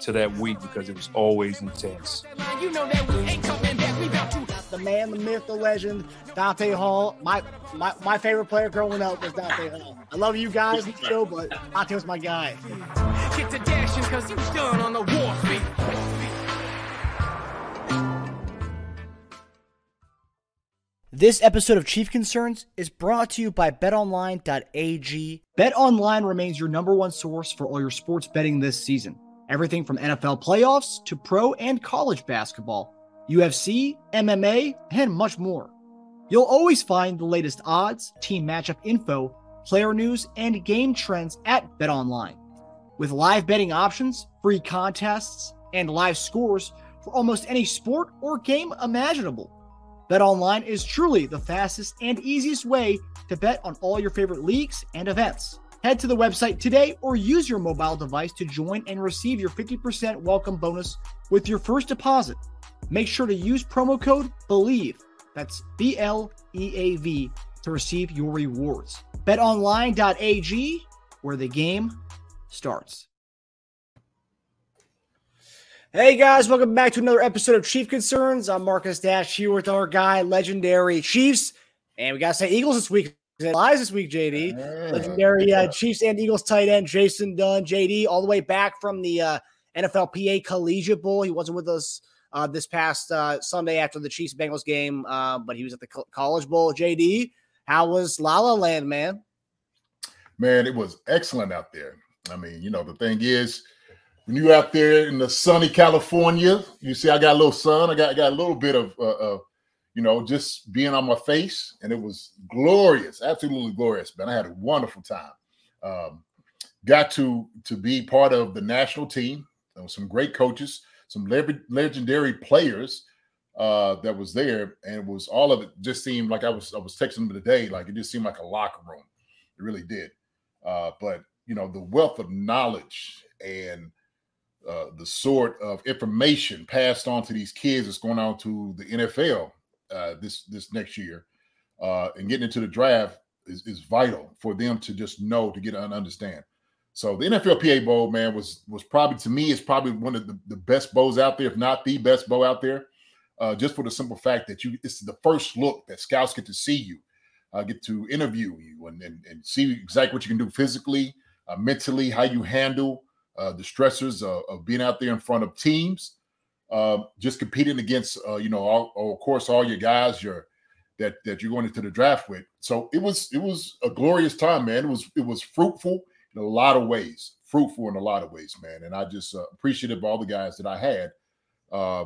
to that week because it was always intense. You know that we ain't coming back. We about to the man, the myth, the legend, Dante Hall. My my, my favorite player growing up was Dante Hall. I love you guys in the show, but Dante was my guy. get to dashing because you done on the warfare. This episode of Chief Concerns is brought to you by betonline.ag. BetOnline remains your number one source for all your sports betting this season. Everything from NFL playoffs to pro and college basketball, UFC, MMA, and much more. You'll always find the latest odds, team matchup info, player news, and game trends at BetOnline. With live betting options, free contests, and live scores for almost any sport or game imaginable. BetOnline is truly the fastest and easiest way to bet on all your favorite leagues and events. Head to the website today or use your mobile device to join and receive your 50% welcome bonus with your first deposit. Make sure to use promo code BLEAV, that's B L E A V, to receive your rewards. BetOnline.ag, where the game starts. Hey guys, welcome back to another episode of Chief Concerns. I'm Marcus Dash here with our guy, legendary Chiefs, and we gotta say Eagles this week. Lies this week, JD. legendary uh, Chiefs and Eagles tight end Jason Dunn, JD, all the way back from the uh, NFLPA Collegiate Bowl. He wasn't with us uh, this past uh, Sunday after the Chiefs Bengals game, uh, but he was at the co- College Bowl. JD, how was La La Land, man? Man, it was excellent out there. I mean, you know, the thing is, when you out there in the sunny California, you see, I got a little sun. I got, I got a little bit of, uh, uh, you know, just being on my face, and it was glorious, absolutely glorious. Man, I had a wonderful time. Um, got to to be part of the national team. There was some great coaches, some le- legendary players uh, that was there, and it was all of it. Just seemed like I was I was texting them today, like it just seemed like a locker room. It really did. Uh, but you know, the wealth of knowledge and uh, the sort of information passed on to these kids that's going on to the NFL uh, this this next year uh, and getting into the draft is, is vital for them to just know to get and understand. So the NFLPA Bowl, man, was was probably to me is probably one of the, the best bowls out there, if not the best bowl out there. Uh, just for the simple fact that you it's the first look that scouts get to see you, uh, get to interview you and, and, and see exactly what you can do physically, uh, mentally, how you handle uh, the stressors of, of, being out there in front of teams, uh, just competing against, uh, you know, all, all, of course, all your guys, your that that you're going into the draft with. So it was it was a glorious time, man. It was it was fruitful in a lot of ways, fruitful in a lot of ways, man. And I just uh, appreciative of all the guys that I had, uh,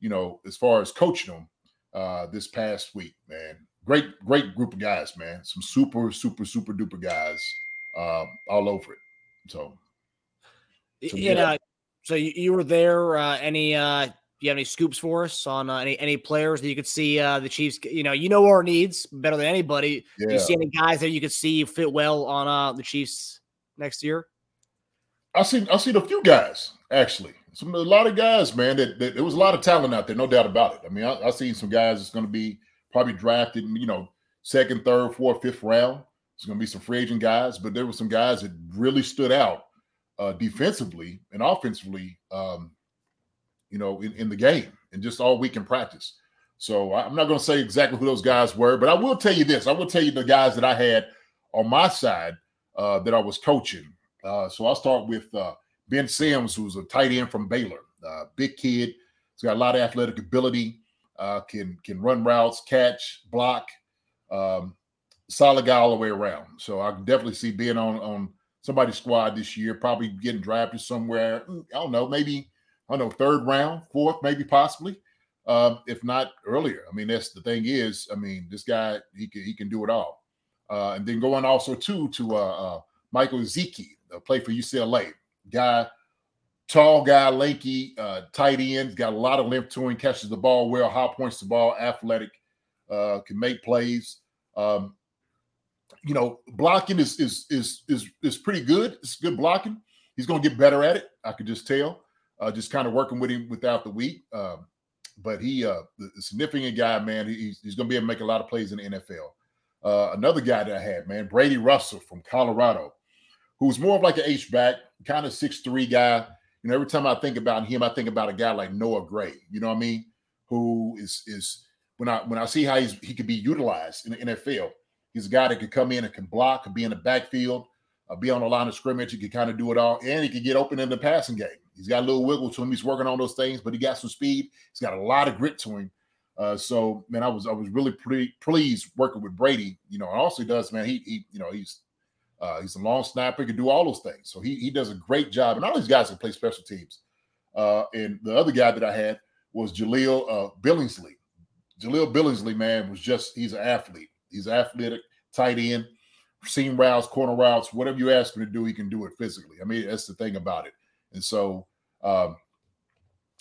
you know, as far as coaching them uh, this past week, man. Great, great group of guys, man. Some super, super, super duper guys uh, all over it. So so, yeah. So you, you were there. Uh, any uh, do you have any scoops for us on uh, any any players that you could see uh, the Chiefs? You know, you know our needs better than anybody. Yeah. Do you see any guys that you could see fit well on uh, the Chiefs next year? I seen I seen a few guys actually. Some a lot of guys, man. That, that there was a lot of talent out there, no doubt about it. I mean, I, I seen some guys that's going to be probably drafted, you know, second, third, fourth, fifth round. There's going to be some free agent guys, but there were some guys that really stood out uh, defensively and offensively, um, you know, in, in, the game and just all week in practice. So I'm not going to say exactly who those guys were, but I will tell you this. I will tell you the guys that I had on my side uh, that I was coaching. Uh, so I'll start with uh, Ben Sims, who's a tight end from Baylor, uh, big kid. He's got a lot of athletic ability. Uh, can can run routes, catch, block. Um, solid guy all the way around. So I definitely see being on on somebody's squad this year, probably getting drafted somewhere. Mm, I don't know, maybe I don't know, third round, fourth, maybe possibly, uh, if not earlier. I mean, that's the thing is, I mean, this guy he can he can do it all. Uh, and then going also too to uh, uh Michael Ezeike, uh, play for UCLA, guy tall guy, lanky, uh, tight end, got a lot of length to him, catches the ball well, high points the ball, athletic, can make plays. Um, you know, blocking is is is is is pretty good. It's good blocking. He's going to get better at it. I could just tell. Uh, just kind of working with him without the week. Um, but he, uh, the, significant guy, man. He's, he's going to be able to make a lot of plays in the NFL. Uh, another guy that I had, man, Brady Russell from Colorado, who's more of like an H back, kind of six three guy. You know, every time I think about him, I think about a guy like Noah Gray. You know what I mean? Who is is when I when I see how he's he could be utilized in the NFL. He's a guy that could come in and can block, could be in the backfield, uh, be on the line of scrimmage. He can kind of do it all, and he can get open in the passing game. He's got a little wiggle to him. He's working on those things, but he got some speed. He's got a lot of grit to him. Uh, so man, I was I was really pleased working with Brady. You know, and also he does, man. He he you know he's uh, he's a long snapper. He can do all those things. So he he does a great job. And all these guys can play special teams. Uh, and the other guy that I had was Jahleel uh, Billingsley. Jahleel Billingsley, man, was just he's an athlete. He's athletic, tight end, seam routes, corner routes, whatever you ask him to do, he can do it physically. I mean, that's the thing about it. And so um,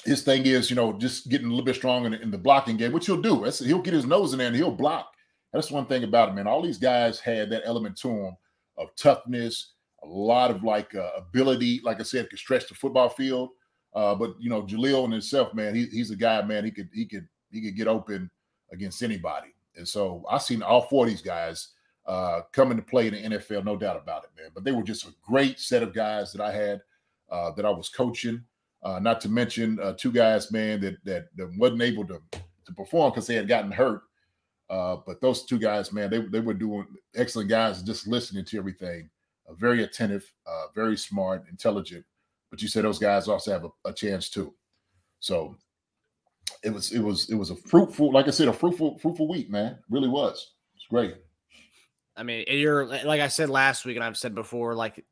his thing is, you know, just getting a little bit stronger in, in the blocking game, which he'll do. That's, he'll get his nose in there and he'll block. That's one thing about him, man. All these guys had that element to them of toughness, a lot of like uh, ability. Like I said, could stretch the football field. Uh, but you know, Jahleel in himself, man, he, he's a guy, man. He could he could he could get open against anybody. And so I've seen all four of these guys uh, come into play in the NFL, no doubt about it, man. But they were just a great set of guys that I had uh, that I was coaching. Uh, not to mention uh, two guys, man, that that, that wasn't able to to perform because they had gotten hurt. Uh, but those two guys, man, they, they were doing excellent guys, just listening to everything. Uh, very attentive, very smart, intelligent. But you said those guys also have a, a chance too. So it was it was it was a fruitful, like I said, a fruitful fruitful week, man. It really was. It's great. I mean, you're like I said last week, and I've said before, like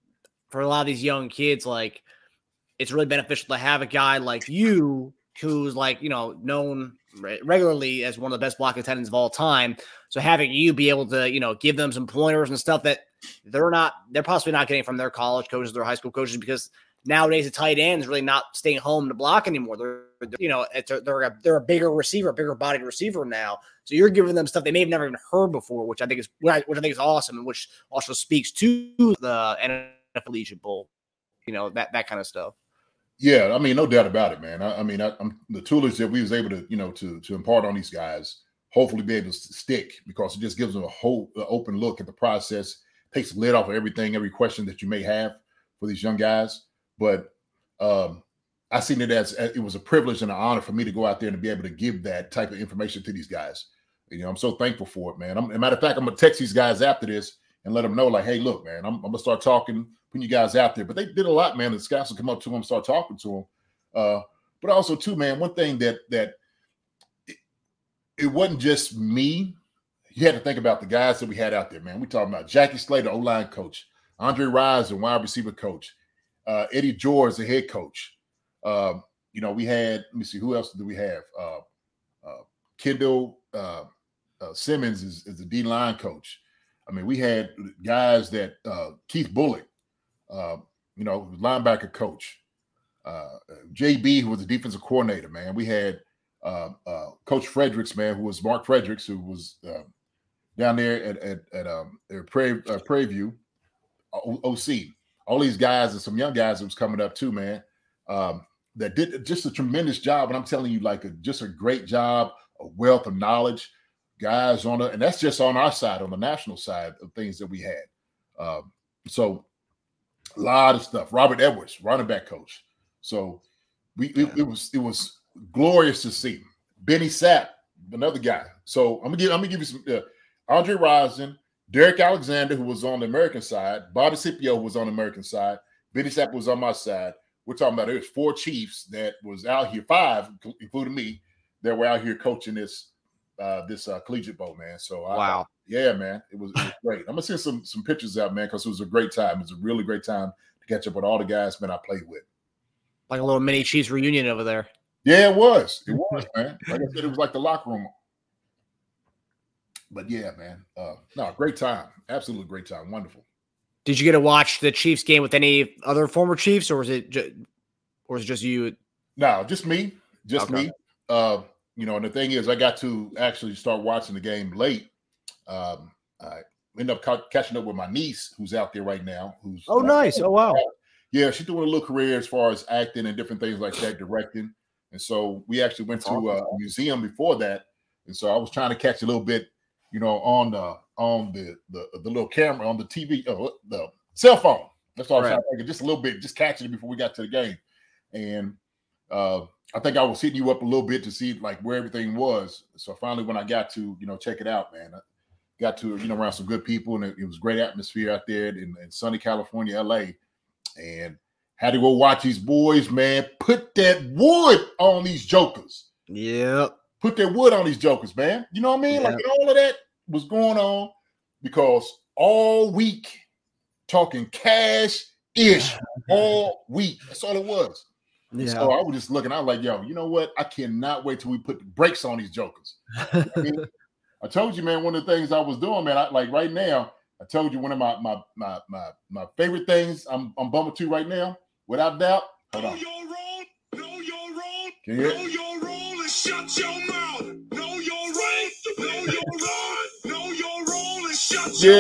for a lot of these young kids, like it's really beneficial to have a guy like you who's like you know known regularly as one of the best block attendants of all time. So having you be able to you know give them some pointers and stuff that they're not they're possibly not getting from their college coaches, their high school coaches because nowadays the tight end is really not staying home to block anymore. They're, you know, a, they're a, they're a bigger receiver, a bigger bodied receiver now. So you're giving them stuff they may have never even heard before, which I think is which I think is awesome, and which also speaks to the NFL Collegiate Bowl. You know that that kind of stuff. Yeah, I mean, no doubt about it, man. I, I mean, I, the tools that we was able to, you know, to to impart on these guys, hopefully be able to stick because it just gives them a whole open look at the process, takes the lid off of everything, every question that you may have for these young guys. But um, I seen it as, as it was a privilege and an honor for me to go out there and to be able to give that type of information to these guys. You know, I'm so thankful for it, man. I'm, a matter of fact, I'm gonna text these guys after this and let them know, like, hey, look, man, I'm, I'm gonna start talking putting you guys out there. But they did a lot, man. The scouts will come up to them, start talking to them. Uh, but also, too, man, one thing that that it, it, wasn't just me. You had to think about the guys that we had out there, man. We talking about Jackie Slater, O line coach, Andre Rison, wide receiver coach, uh, Eddie George, the head coach. Um, you know, we had. Let me see, who else do we have? Uh, uh Kendall uh, uh, Simmons is, is the D line coach. I mean, we had guys that Keith Bulluck, uh, you know, linebacker coach. JB, who was the defensive coordinator, man. We had uh, Coach Fredericks, man, who was Mark Fredericks, who was down there at at, at um, Prairie, Prairie View, OC. All these guys and some young guys that was coming up too, man. Um, that did just a tremendous job, and I'm telling you, like a, just a great job, a wealth of knowledge, guys on it, and that's just on our side, on the national side of things that we had. Um, so a lot of stuff. Robert Edwards, running back coach. So we it, it was it was glorious to see. Benny Sapp, another guy. So I'm gonna give I'm gonna give you some uh, Andre Rison, Derrick Alexander, who was on the American side, Bobby Sippio was on the American side, Benny Sapp was on my side. We're talking about there's four Chiefs that was out here, five, including me, that were out here coaching this uh this uh collegiate bowl, man. So wow. Yeah, man, it was, it was great. I'm gonna send some some pictures out, man, because it was a great time. It was a really great time to catch up with all the guys, man, I played with. Like a little mini Chiefs reunion over there. Yeah, it was. It was, man. Like I said, it was like the locker room. But yeah, man. Uh, no, great time. Absolutely great time. Wonderful. Did you get to watch the Chiefs game with any other former Chiefs, or was it? Just, or is it just you? No, just me, just Okay. me. Uh, you know, and the thing is, I got to actually start watching the game late. Um, I ended up ca- catching up with my niece, who's out there right now. Who's Oh, nice. Oh, wow. Yeah, she's doing a little career as far as acting and different things like that, directing. And so we actually went That's to a museum before that, and so I was trying to catch a little bit, you know, on the on the the, the little camera on the TV, uh, the cell phone. That's all I was Right. trying to think of, just a little bit, just catching it before we got to the game. And uh, I think I was hitting you up a little bit to see like where everything was. So finally, when I got to you know check it out, man, I got to you know around some good people, and it, it was great atmosphere out there in, in sunny California, LA, and had to go watch these boys, man, put that wood on these jokers. Yep. Put that wood on these jokers, man. You know what I mean? Like all of that was going on because all week talking cash ish all week. That's all it was. Yeah. So I was just looking. I was like, yo, you know what? I cannot wait till we put the brakes on these jokers. I, mean, I told you, man, one of the things I was doing, man, I, like right now, I told you one of my my my my, my favorite things I'm I'm bumping to right now, without doubt. Hold on. your role, know your role, Can you know your role and shut your mouth. You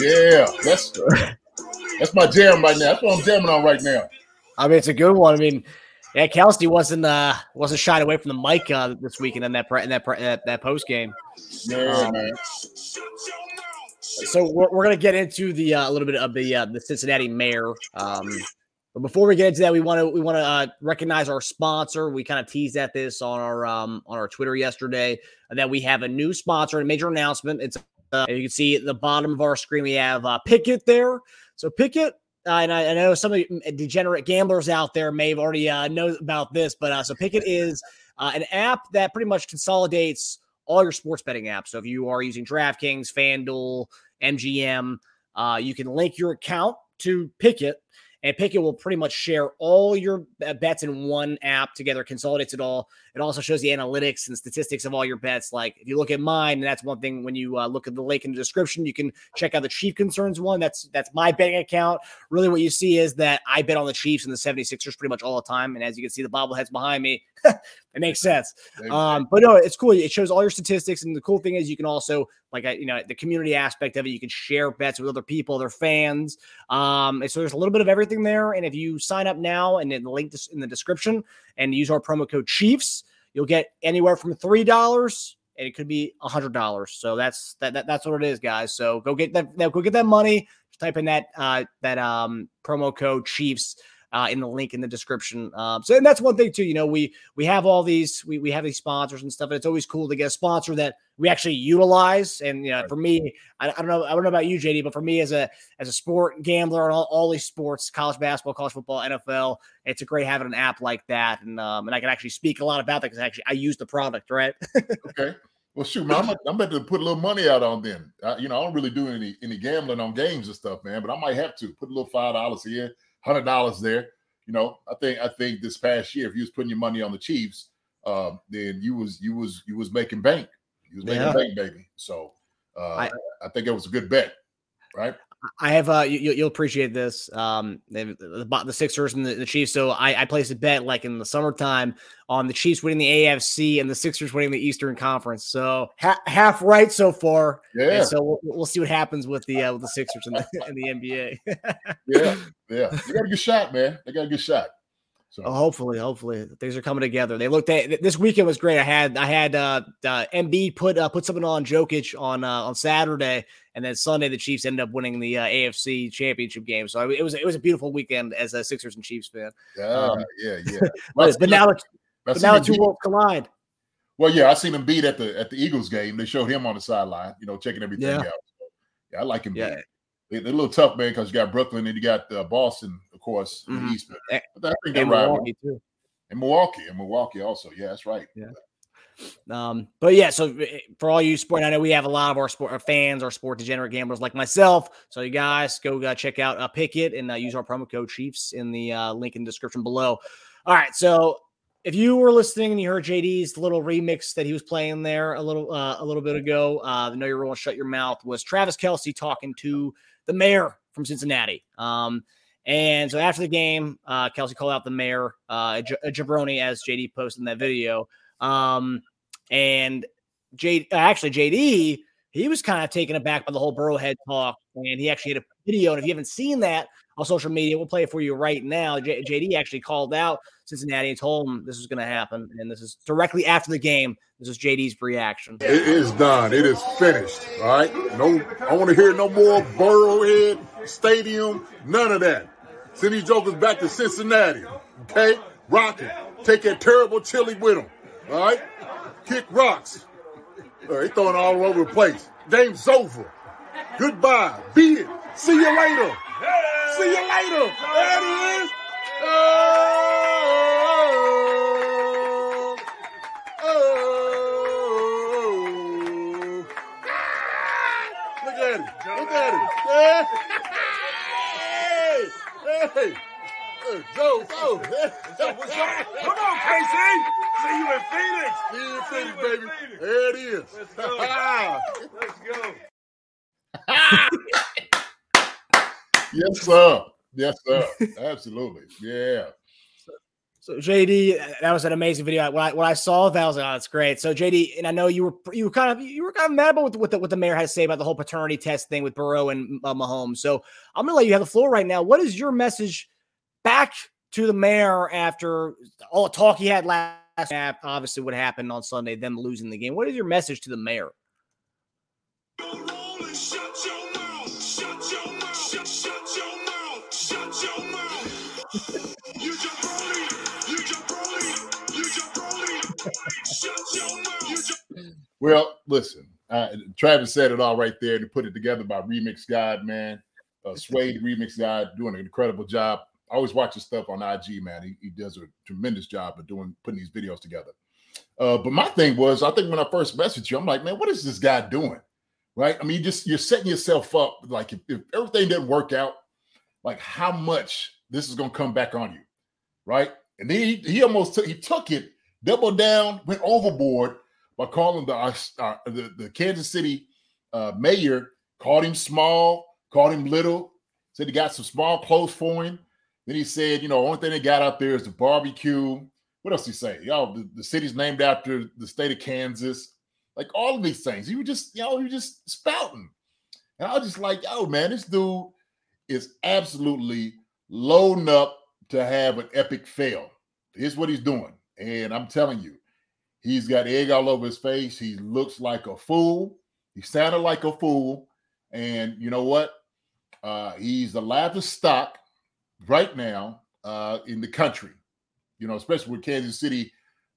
Yeah, jabroni, that's that's my jam right now. That's what I'm jamming on right now. I mean, it's a good one. I mean, yeah, Kelce wasn't uh wasn't shied away from the mic uh, this weekend in that pre- in that pre- that, that post game. Um, man. Shut your mouth. So we're, we're gonna get into the uh, a little bit of the uh, the Cincinnati mayor. Um, but before we get into that, we want to we want to uh, recognize our sponsor. We kind of teased at this on our um, on our Twitter yesterday that we have a new sponsor, a major announcement. It's uh, you can see at the bottom of our screen we have uh, Pikkit there. So Pikkit. Uh, and I, I know some of you degenerate gamblers out there may have already uh, know about this, but uh, so Pikkit is uh, an app that pretty much consolidates all your sports betting apps. So if you are using DraftKings, FanDuel, MGM, uh, you can link your account to Pickett, and Pikkit will pretty much share all your uh, bets in one app together, consolidates it all. It also shows the analytics and statistics of all your bets. Like if you look at mine, and that's one thing when you uh, look at the link in the description, you can check out the Chief Concerns one. That's that's my betting account. Really, what you see is that I bet on the Chiefs and the 76ers pretty much all the time. And as you can see, the bobbleheads behind me, it makes sense. Um, but no, it's cool. It shows all your statistics, and the cool thing is you can also, like, you know, the community aspect of it. You can share bets with other people, other fans. Um, so there's a little bit of everything there. And if you sign up now, and then the link is in the description, and use our promo code Chiefs, you'll get anywhere from three dollars. And it could be a hundred dollars. So that's that, that. That's what it is, guys. So go get that. that- Go get that money. Just type in that uh, that um, promo code Chiefs uh, in the link in the description. Um, so and that's one thing too. You know, we we have all these we we have these sponsors and stuff, and it's always cool to get a sponsor that we actually utilize. And you know, for me, I, I don't know, I don't know about you, JD, but for me as a as a sport gambler on all, all these sports, college basketball, college football, NFL, it's a great having an app like that, and um, and I can actually speak a lot about that because actually I use the product, right? Okay. Well, shoot, man, I'm, I'm about to put a little money out on them. You know, I don't really do any any gambling on games and stuff, man. But I might have to put a little five dollars here, hundred dollars there. You know, I think I think this past year, if you was putting your money on the Chiefs, uh, then you was you was you was making bank. You was making Yeah. bank, baby. So uh, I, I- I think it was a good bet, right? I have uh, you, you'll appreciate this. Um, the, the, the Sixers and the, the Chiefs. So I, I placed a bet like in the summertime on the Chiefs winning the AFC and the Sixers winning the Eastern Conference. So ha- half right so far. Yeah, And so we'll, we'll see what happens with the uh, with the Sixers and the, and the NBA. yeah, yeah. They got a good shot, man. They got a good shot. So Oh, hopefully, hopefully things are coming together. They looked at this weekend was great. I had I had uh, uh Embiid put uh, put something on Jokic on uh, on Saturday, and then Sunday the Chiefs ended up winning the uh, AFC Championship game. So it was it was a beautiful weekend as a Sixers and Chiefs fan. yeah, um, yeah, yeah. But, but now but now the two worlds collide. Well, yeah, I seen him beat at the at the Eagles game. They showed him on the sideline, you know, checking everything Yeah. out. Yeah, I like him. Yeah. beat. They're a little tough, man, because you got Brooklyn and you got uh, Boston, of course, in Mhm. the East. But, I think right. Milwaukee too. And Milwaukee, and Milwaukee also. Yeah, that's right. Yeah. Um, but yeah, so eh, for all you sport, I know we have a lot of our sport our fans, our sport degenerate gamblers like myself. So you guys go uh, check out uh, Pikkit and uh, use our promo code Chiefs in the uh, link in the description below. All right, so if you were listening and you heard JD's little remix that he was playing there a little uh, a little bit ago, uh, the Know Your Role, Shut Your Mouth was Travis Kelce talking to the mayor from Cincinnati. Um, and so after the game, uh, Kelce called out the mayor, uh, J- Jabroni, as JD posted in that video. Um, and J uh, actually JD, he was kind of taken aback by the whole Burrowhead talk, and he actually had a video. And if you haven't seen that on social media, we'll play it for you right now. J- JD actually called out Cincinnati and told him this was going to happen, and this is directly after the game. This is JD's reaction. It is done. It is finished. All right. No, I want to hear no more Burrowhead Stadium. None of that. Send these jokers back to Cincinnati. Okay. Rock it. Take that terrible chili with them. All right. Kick rocks. All right, throwing all over the place. Game's over. Goodbye. Beat it. See you later. See you later. There it is. Oh, oh, ah, Look at it. Look at it. Hey, hey. Joe, Joe. What's up? Come on, KC. See you in Phoenix. See you in Phoenix, baby. There it is. Let's go. Let's go. Yes, sir. Yes, sir. Absolutely. Yeah. So JD, that was an amazing video. When I, when I saw that, I was like, "Oh, that's great." So JD, and I know you were you were kind of you were kind of mad about what, the, what the mayor had to say about the whole paternity test thing with Burrow and uh, Mahomes. So I'm gonna let you have the floor right now. What is your message back to the mayor after all the talk he had last? Obviously, what happened on Sunday, them losing the game. What is your message to the mayor? Well, listen, uh, Travis said it all right there to put it together by Remix God, man. Uh, Suede Remix God doing an incredible job. I always watch his stuff on IG, man. He, he does a tremendous job of doing putting these videos together. Uh, but my thing was, I think when I first messaged you, I'm like, man, what is this guy doing? Right? I mean, you just you're setting yourself up. Like if, if everything didn't work out, like how much this is gonna come back on you, right? And then he, he almost took he took it, doubled down, went overboard by calling the uh, uh, the, the Kansas City uh, mayor, called him small, called him little, said he got some small clothes for him. Then he said, you know, only thing they got out there is the barbecue. What else he say? Y'all, the, the city's named after the state of Kansas. Like all of these things. He was just, know, he was just spouting. And I was just like, yo, man, this dude is absolutely loading up to have an epic fail. Here's what he's doing. And I'm telling you, he's got egg all over his face. He looks like a fool. He sounded like a fool. And you know what? Uh, he's the laughing stock right now uh, in the country, you know, especially with Kansas City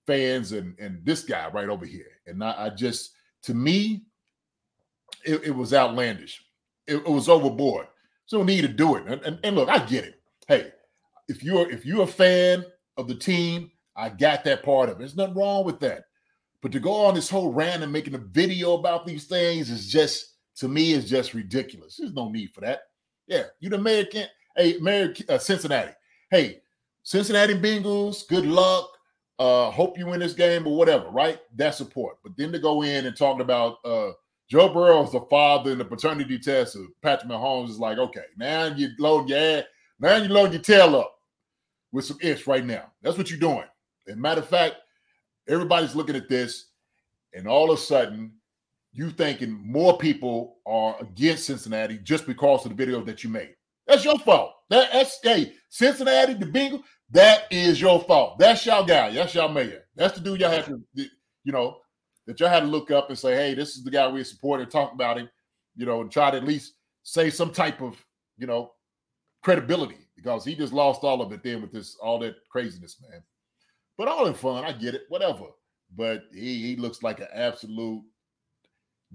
fans and and this guy right over here. And I, I just, to me, it, it was outlandish. It, it was overboard. So no need to do it. And, and, and look, I get it. Hey, if you're if you're a fan of the team, I got that part of it. There's nothing wrong with that. But to go on this whole rant and making a video about these things is just to me is just ridiculous. There's no need for that. Yeah, you the mayor. Hey, Mayor uh, Cincinnati. Hey, Cincinnati Bengals. Good luck. Uh, hope you win this game or whatever. Right? That's support. But then to go in and talk about uh Joe Burrow is the father in the paternity test of Patrick Mahomes is like, okay, now you load your ass, now you load your tail up with some itch right now. That's what you're doing. And matter of fact, everybody's looking at this, and all of a sudden, you thinking more people are against Cincinnati just because of the video that you made. That's your fault. That, that's hey, Cincinnati, the Bengals, that is your fault. That's y'all guy. That's y'all mayor. That's the dude y'all have to, you know, that y'all had to look up and say, hey, this is the guy we support and talk about him, you know, and try to at least say some type of, you know, credibility because he just lost all of it then with this all that craziness, man. But all in fun, I get it, whatever. But he he looks like an absolute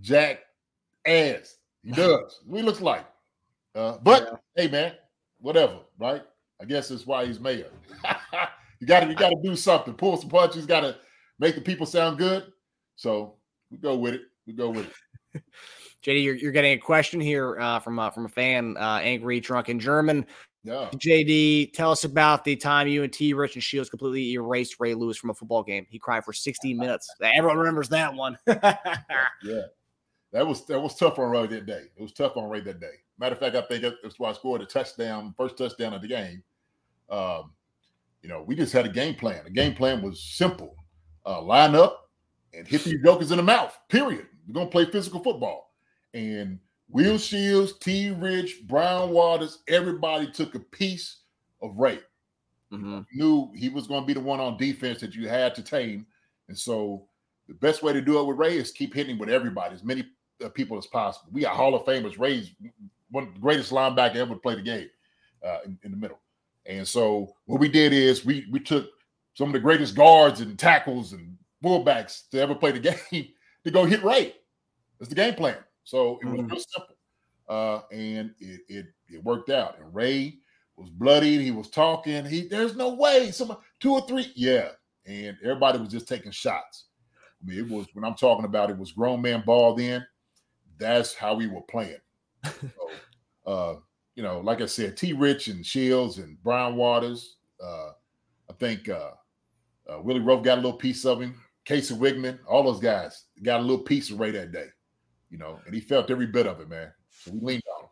jack ass. He does. we looks like. Uh, but hey, man, whatever, right? I guess that's why he's mayor. you got to you got to do something. Pull some punches. Got to make the people sound good. So we go with it. We go with it. JD, you're, you're getting a question here uh, from uh, from a fan, uh, angry drunken German. Yeah. JD, tell us about the time you and T. Rich and Shields completely erased Ray Lewis from a football game. He cried for 60 minutes. Everyone remembers that one. Yeah. That was that was tough on Ray that day. It was tough on Ray that day. Matter of fact, I think that's why I scored a touchdown, first touchdown of the game. Um, you know, we just had a game plan. The game plan was simple: uh, line up and hit these jokers in the mouth. Period. We're gonna play physical football. And Will Shields, T. Rich, Brian Waters, everybody took a piece of Ray. Mhm. Knew he was going to be the one on defense that you had to tame. And so the best way to do it with Ray is keep hitting with everybody, as many uh, people as possible. We got Hall of Famers. Ray's one of the greatest linebacker ever to play the game uh, in, in the middle. And so what we did is we we took some of the greatest guards and tackles and fullbacks to ever play the game to go hit Ray. That's the game plan. So it was Mhm. real simple, uh, and it, it it worked out. And Ray was bloodied. He was talking. He there's no way. Some two or three, yeah. And everybody was just taking shots. I mean, it was when I'm talking about it was grown man ball. Then that's how we were playing. So, uh, you know, like I said, T. Rich and Shields and Brian Waters. Uh, I think uh, uh, Willie Roaf got a little piece of him. Casey Wiegmann, all those guys got a little piece of Ray that day. You know, and he felt every bit of it, man. So we leaned on him.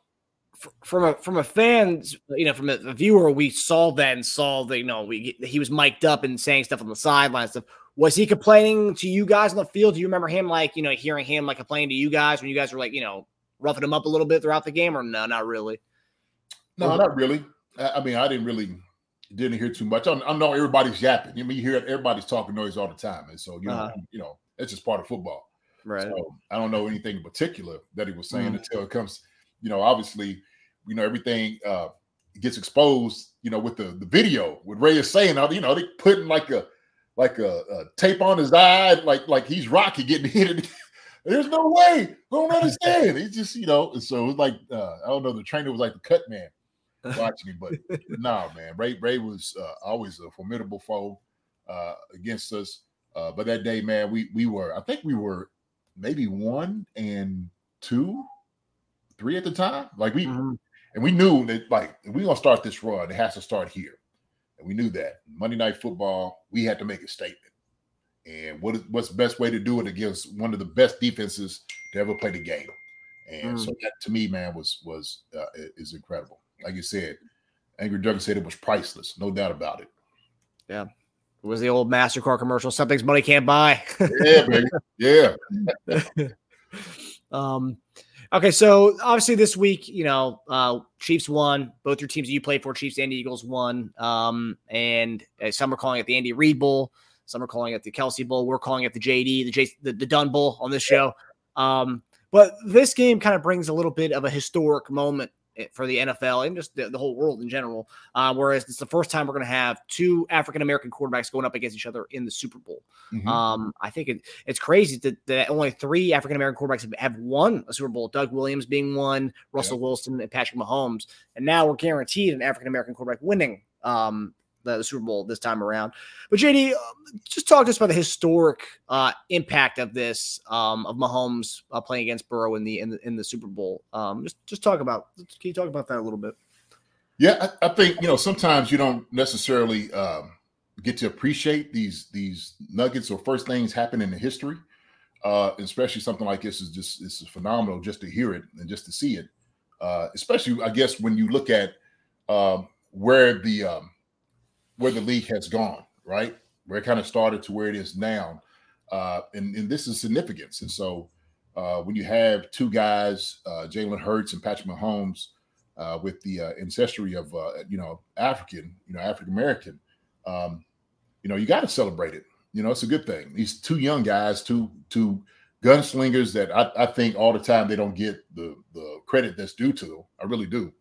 From a from a fan's, you know, from a, viewer, we saw that and saw that, you know, we he was mic'd up and saying stuff on the sideline stuff. Was he complaining to you guys on the field? Do you remember him like, you know, hearing him like complaining to you guys when you guys were like, you know, roughing him up a little bit throughout the game, or no, not really? No, not really. I, I mean, I didn't really didn't hear too much. I, I know everybody's yapping. I mean, you hear everybody's talking noise all the time, and so you know, Uh-huh. you know, it's just part of football. Right. So I don't know anything in particular that he was saying Mm. until it comes, you know, obviously, you know, everything uh gets exposed, you know, with the the video with Ray is saying, you know, they putting like a like a, a tape on his eye, like like he's Rocky getting hit. There's no way. I don't understand. He's just, you know, and so it was like uh, I don't know. The trainer was like the cut man watching him, but no, man. Ray Ray was uh, always a formidable foe uh, against us. Uh, but that day, man, we we were. I think we were maybe one and two, three at the time. Like we Mhm. and we knew that like if we gonna start this run, it has to start here. And we knew that Monday Night Football, we had to make a statement. And what is what's the best way to do it against one of the best defenses to ever play the game? And so that to me, man, was was uh, is incredible. Like you said, Angry Drugger said it was priceless, no doubt about it. It was the old MasterCard commercial. Something's money can't buy. Yeah, baby. Yeah. Um, okay, so obviously this week, you know, uh, Chiefs won. Both your teams that you played for, Chiefs and Eagles, won. Um, and uh, some are calling it the Andy Reid Bowl. Some are calling it the Kelce Bowl. We're calling it the JD, the J, the, the Dunn Bowl on this show. Um, but this game kind of brings a little bit of a historic moment for the NFL and just the, the whole world in general. Uh, whereas it's the first time we're going to have two African American quarterbacks going up against each other in the Super Bowl. Mhm. Um, I think it, it's crazy that, that only three African American quarterbacks have, have won a Super Bowl. Doug Williams being one, Russell Wilson, and Patrick Mahomes, and now we're guaranteed an African American quarterback winning um, the, Super Bowl this time around. But JD, um, just talk to us about the historic uh, impact of this um, of Mahomes uh, playing against Burrow in the in the, in the Super Bowl. Um, just just talk about can you talk about that a little bit? Yeah, I, I think you know sometimes you don't necessarily um, get to appreciate these these nuggets or first things happen in the history. Uh, especially something like this is just this is phenomenal just to hear it and just to see it. Uh, especially, I guess, when you look at um, where the um, where the league has gone, right? Where it kind of started to where it is now, uh, and and this is significance. And so, uh, when you have two guys, uh, Jalen Hurts and Patrick Mahomes uh, with the uh, ancestry of uh, you know African, you know African American, um, you know you got to celebrate it. You know it's a good thing. These two young guys, two two gunslingers that I, I think all the time they don't get the the credit that's due to them. I really do.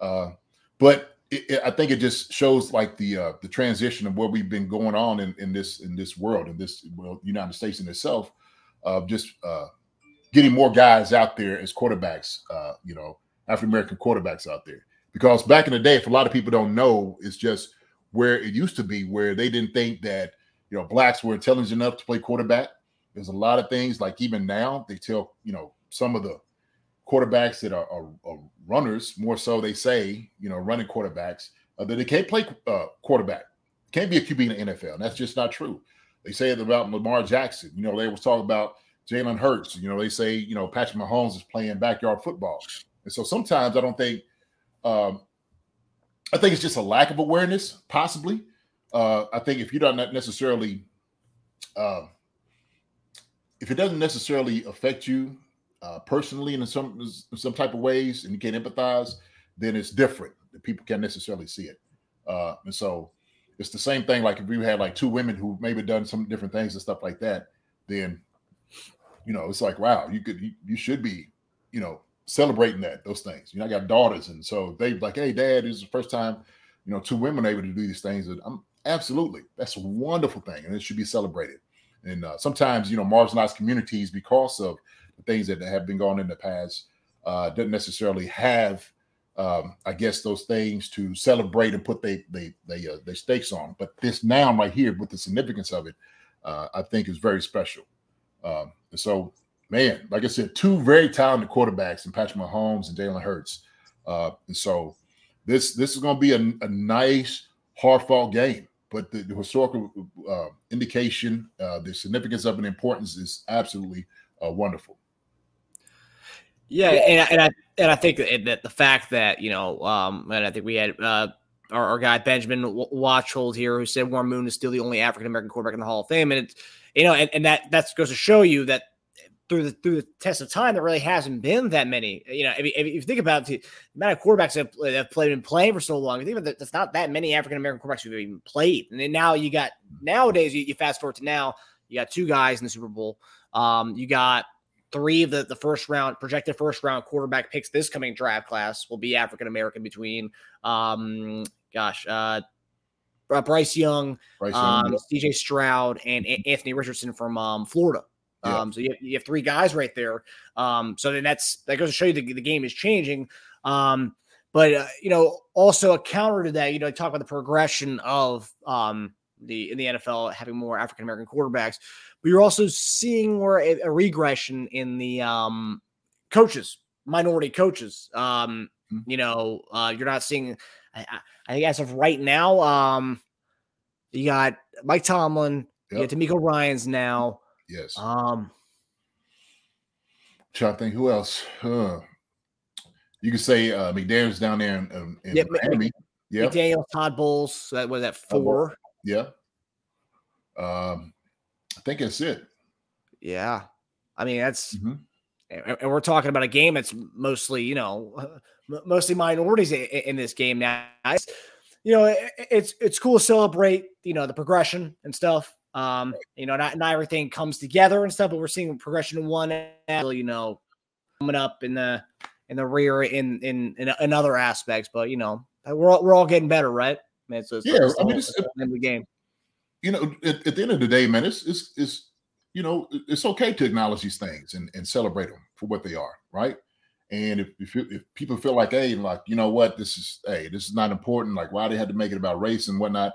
Uh, but it, it- I think it just shows like the uh, the transition of what we've been going on in, in this in this world in this well United States in itself of just uh, getting more guys out there as quarterbacks. Uh, you know, African American quarterbacks out there. Because back in the day, if a lot of people don't know, it's just where it used to be, where they didn't think that you know blacks were intelligent enough to play quarterback. there's a lot of things like even now they tell you know some of the quarterbacks that are, are, are runners more so they say you know running quarterbacks uh, that they can't play uh, quarterback, can't be a QB in the NFL. And that's just not true. They say it about Lamar Jackson. You know, they was talking about Jalen Hurts. You know, they say you know Patrick Mahomes is playing backyard football, and so sometimes I don't think. Um, I think it's just a lack of awareness, possibly. Uh, I think if you don't necessarily, uh, if it doesn't necessarily affect you uh, personally in some in some type of ways, and you can't empathize, then it's different. People can't necessarily see it, uh, and so it's the same thing. Like if we had like two women who maybe done some different things and stuff like that, then you know it's like wow, you could you, you should be you know celebrating that those things. You know, I got daughters, and so they like, hey, dad, this is the first time you know two women able to do these things. And I'm absolutely that's a wonderful thing, and it should be celebrated. And uh, sometimes you know marginalized communities because of the things that have been going in the past uh, doesn't necessarily have um, I guess those things to celebrate and put they they they uh, they stakes on. But this now right here with the significance of it, uh, I think is very special. Um, and so, man, like I said, two very talented quarterbacks in Patrick Mahomes and Jalen Hurts. Uh, and so, this this is going to be a, a nice, hard fought game. But the, the historical uh, indication, uh, the significance of it, importance is absolutely uh, wonderful. Yeah, and, and I and I think that the fact that you know, um, and I think we had uh, our, our guy Benjamin Watchhold here who said Warren Moon is still the only African American quarterback in the Hall of Fame, and it's you know, and, and that that goes to show you that through the through the test of time, there really hasn't been that many. You know, if, if you think about the amount of quarterbacks that have, played and playing for so long, you think that, that's not that many African American quarterbacks who've even played. And then now you got nowadays, you, you fast forward to now, you got two guys in the Super Bowl. Um, you got three of the, the first round projected first round quarterback picks this coming draft class will be African American between um gosh uh Bryce Young, Bryce Young um, CJ Stroud, and Anthony Richardson from um, Florida. Yeah. Um, so you have, you have, three guys right there. Um, so then that's that goes to show you the, the game is changing. Um, but uh, you know, also a counter to that, you know, talk about the progression of um, the in the NFL having more African American quarterbacks, but you're also seeing more a, a regression in the um, coaches, minority coaches. Um, mm-hmm. You know, uh, you're not seeing. I, I think as of right now, um, you got Mike Tomlin, yep. you got DeMeco Ryans now. Yes. Um, trying to think who else. Huh. You could say uh, McDaniel's down there in, in, in yeah, Miami. Yeah. McDaniel, Todd Bowles. That was at four. Yeah. Um, think that's it. Yeah. I mean, that's, mm-hmm. and, we're talking about a game that's mostly, you know, mostly minorities in, this game now. It's, you know, it's it's cool to celebrate, you know, the progression and stuff. Um, you know, not not everything comes together and stuff, but we're seeing progression one, you know, coming up in the in the rear in in in, in other aspects. But you know, we're all, we're all getting better, right? Man, so it's, yeah, it's I mean, it's, it's the game you know, at, at, the end of the day, man, it's it's it's you know, it's okay to acknowledge these things and, and celebrate them for what they are, right? And if if, if people feel like, hey, like you know what, this is hey, this is not important. Like why they had to make it about race and whatnot.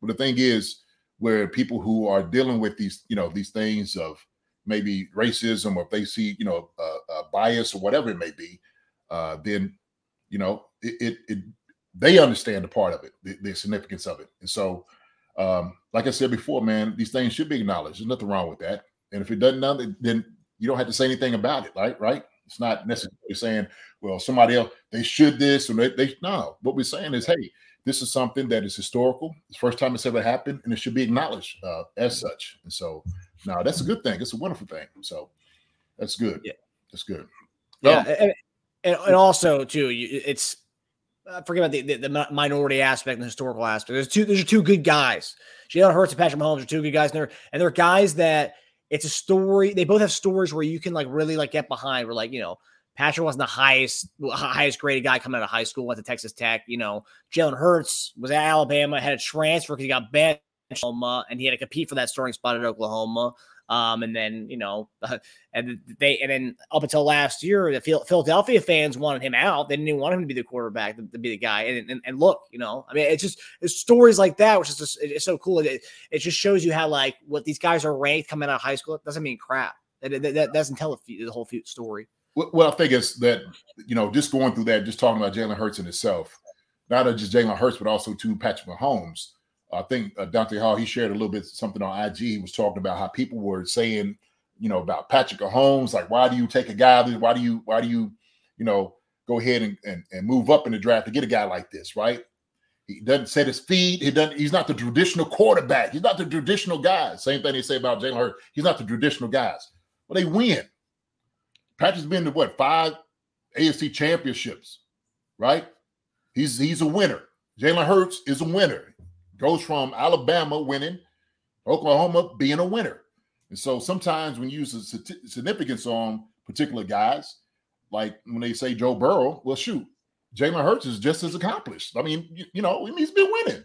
But the thing is, where people who are dealing with these, you know, these things of maybe racism or if they see, you know, bias or whatever it may be, uh, then you know, it, it, it they understand the part of it, the, the significance of it, and so um, like I said before, man, these things should be acknowledged. There's nothing wrong with that. And if it doesn't, then you don't have to say anything about it, right? Right? It's not necessarily saying, well, somebody else they should this or they, they no. What we're saying is, hey, this is something that is historical. It's the first time it's ever happened, and it should be acknowledged uh, as such. And so, now that's a good thing. It's a wonderful thing. So, that's good. Yeah, that's good. Yeah, um, and, and, and also too, it's uh, forget about the, the, the, minority aspect and the historical aspect. There's two. There's two good guys. Jalen Hurts and Patrick Mahomes are two good guys, and they're and they're guys that it's a story. They both have stories where you can like really like get behind. Where like you know Patrick wasn't the highest highest graded guy coming out of high school. Went to Texas Tech. You know Jalen Hurts was at Alabama, had a transfer because he got benched, and he had to compete for that starting spot at Oklahoma. Um, and then you know, and they and then up until last year, the Philadelphia fans wanted him out. They didn't even want him to be the quarterback, to, to be the guy. And, and and look, you know, I mean, it's just it's stories like that, which is just it's so cool. It, it just shows you how like what these guys are ranked coming out of high school. It doesn't mean crap. That, that, that doesn't tell the, whole story. Well, I think it's that you know, just going through that, just talking about Jalen Hurts in itself, not just Jalen Hurts, but also to Patrick Mahomes. I think uh, Dante Hall he shared a little bit something on IG. He was talking about how people were saying, you know, about Patrick Mahomes, like why do you take a guy? Why do you why do you, you know, go ahead and, and, and move up in the draft to get a guy like this, right? He doesn't set his feet. He doesn't. He's not the traditional quarterback. He's not the traditional guy. Same thing they say about Jalen Hurts. He's not the traditional guys. But they win. Patrick's been to what five AFC championships, right? He's he's a winner. Jalen Hurts is a winner goes from Alabama winning, Oklahoma being a winner. And so sometimes when you use a significance on particular guys, like when they say Joe Burrow, well, shoot, Jalen Hurts is just as accomplished. I mean, you, you know, he's been winning.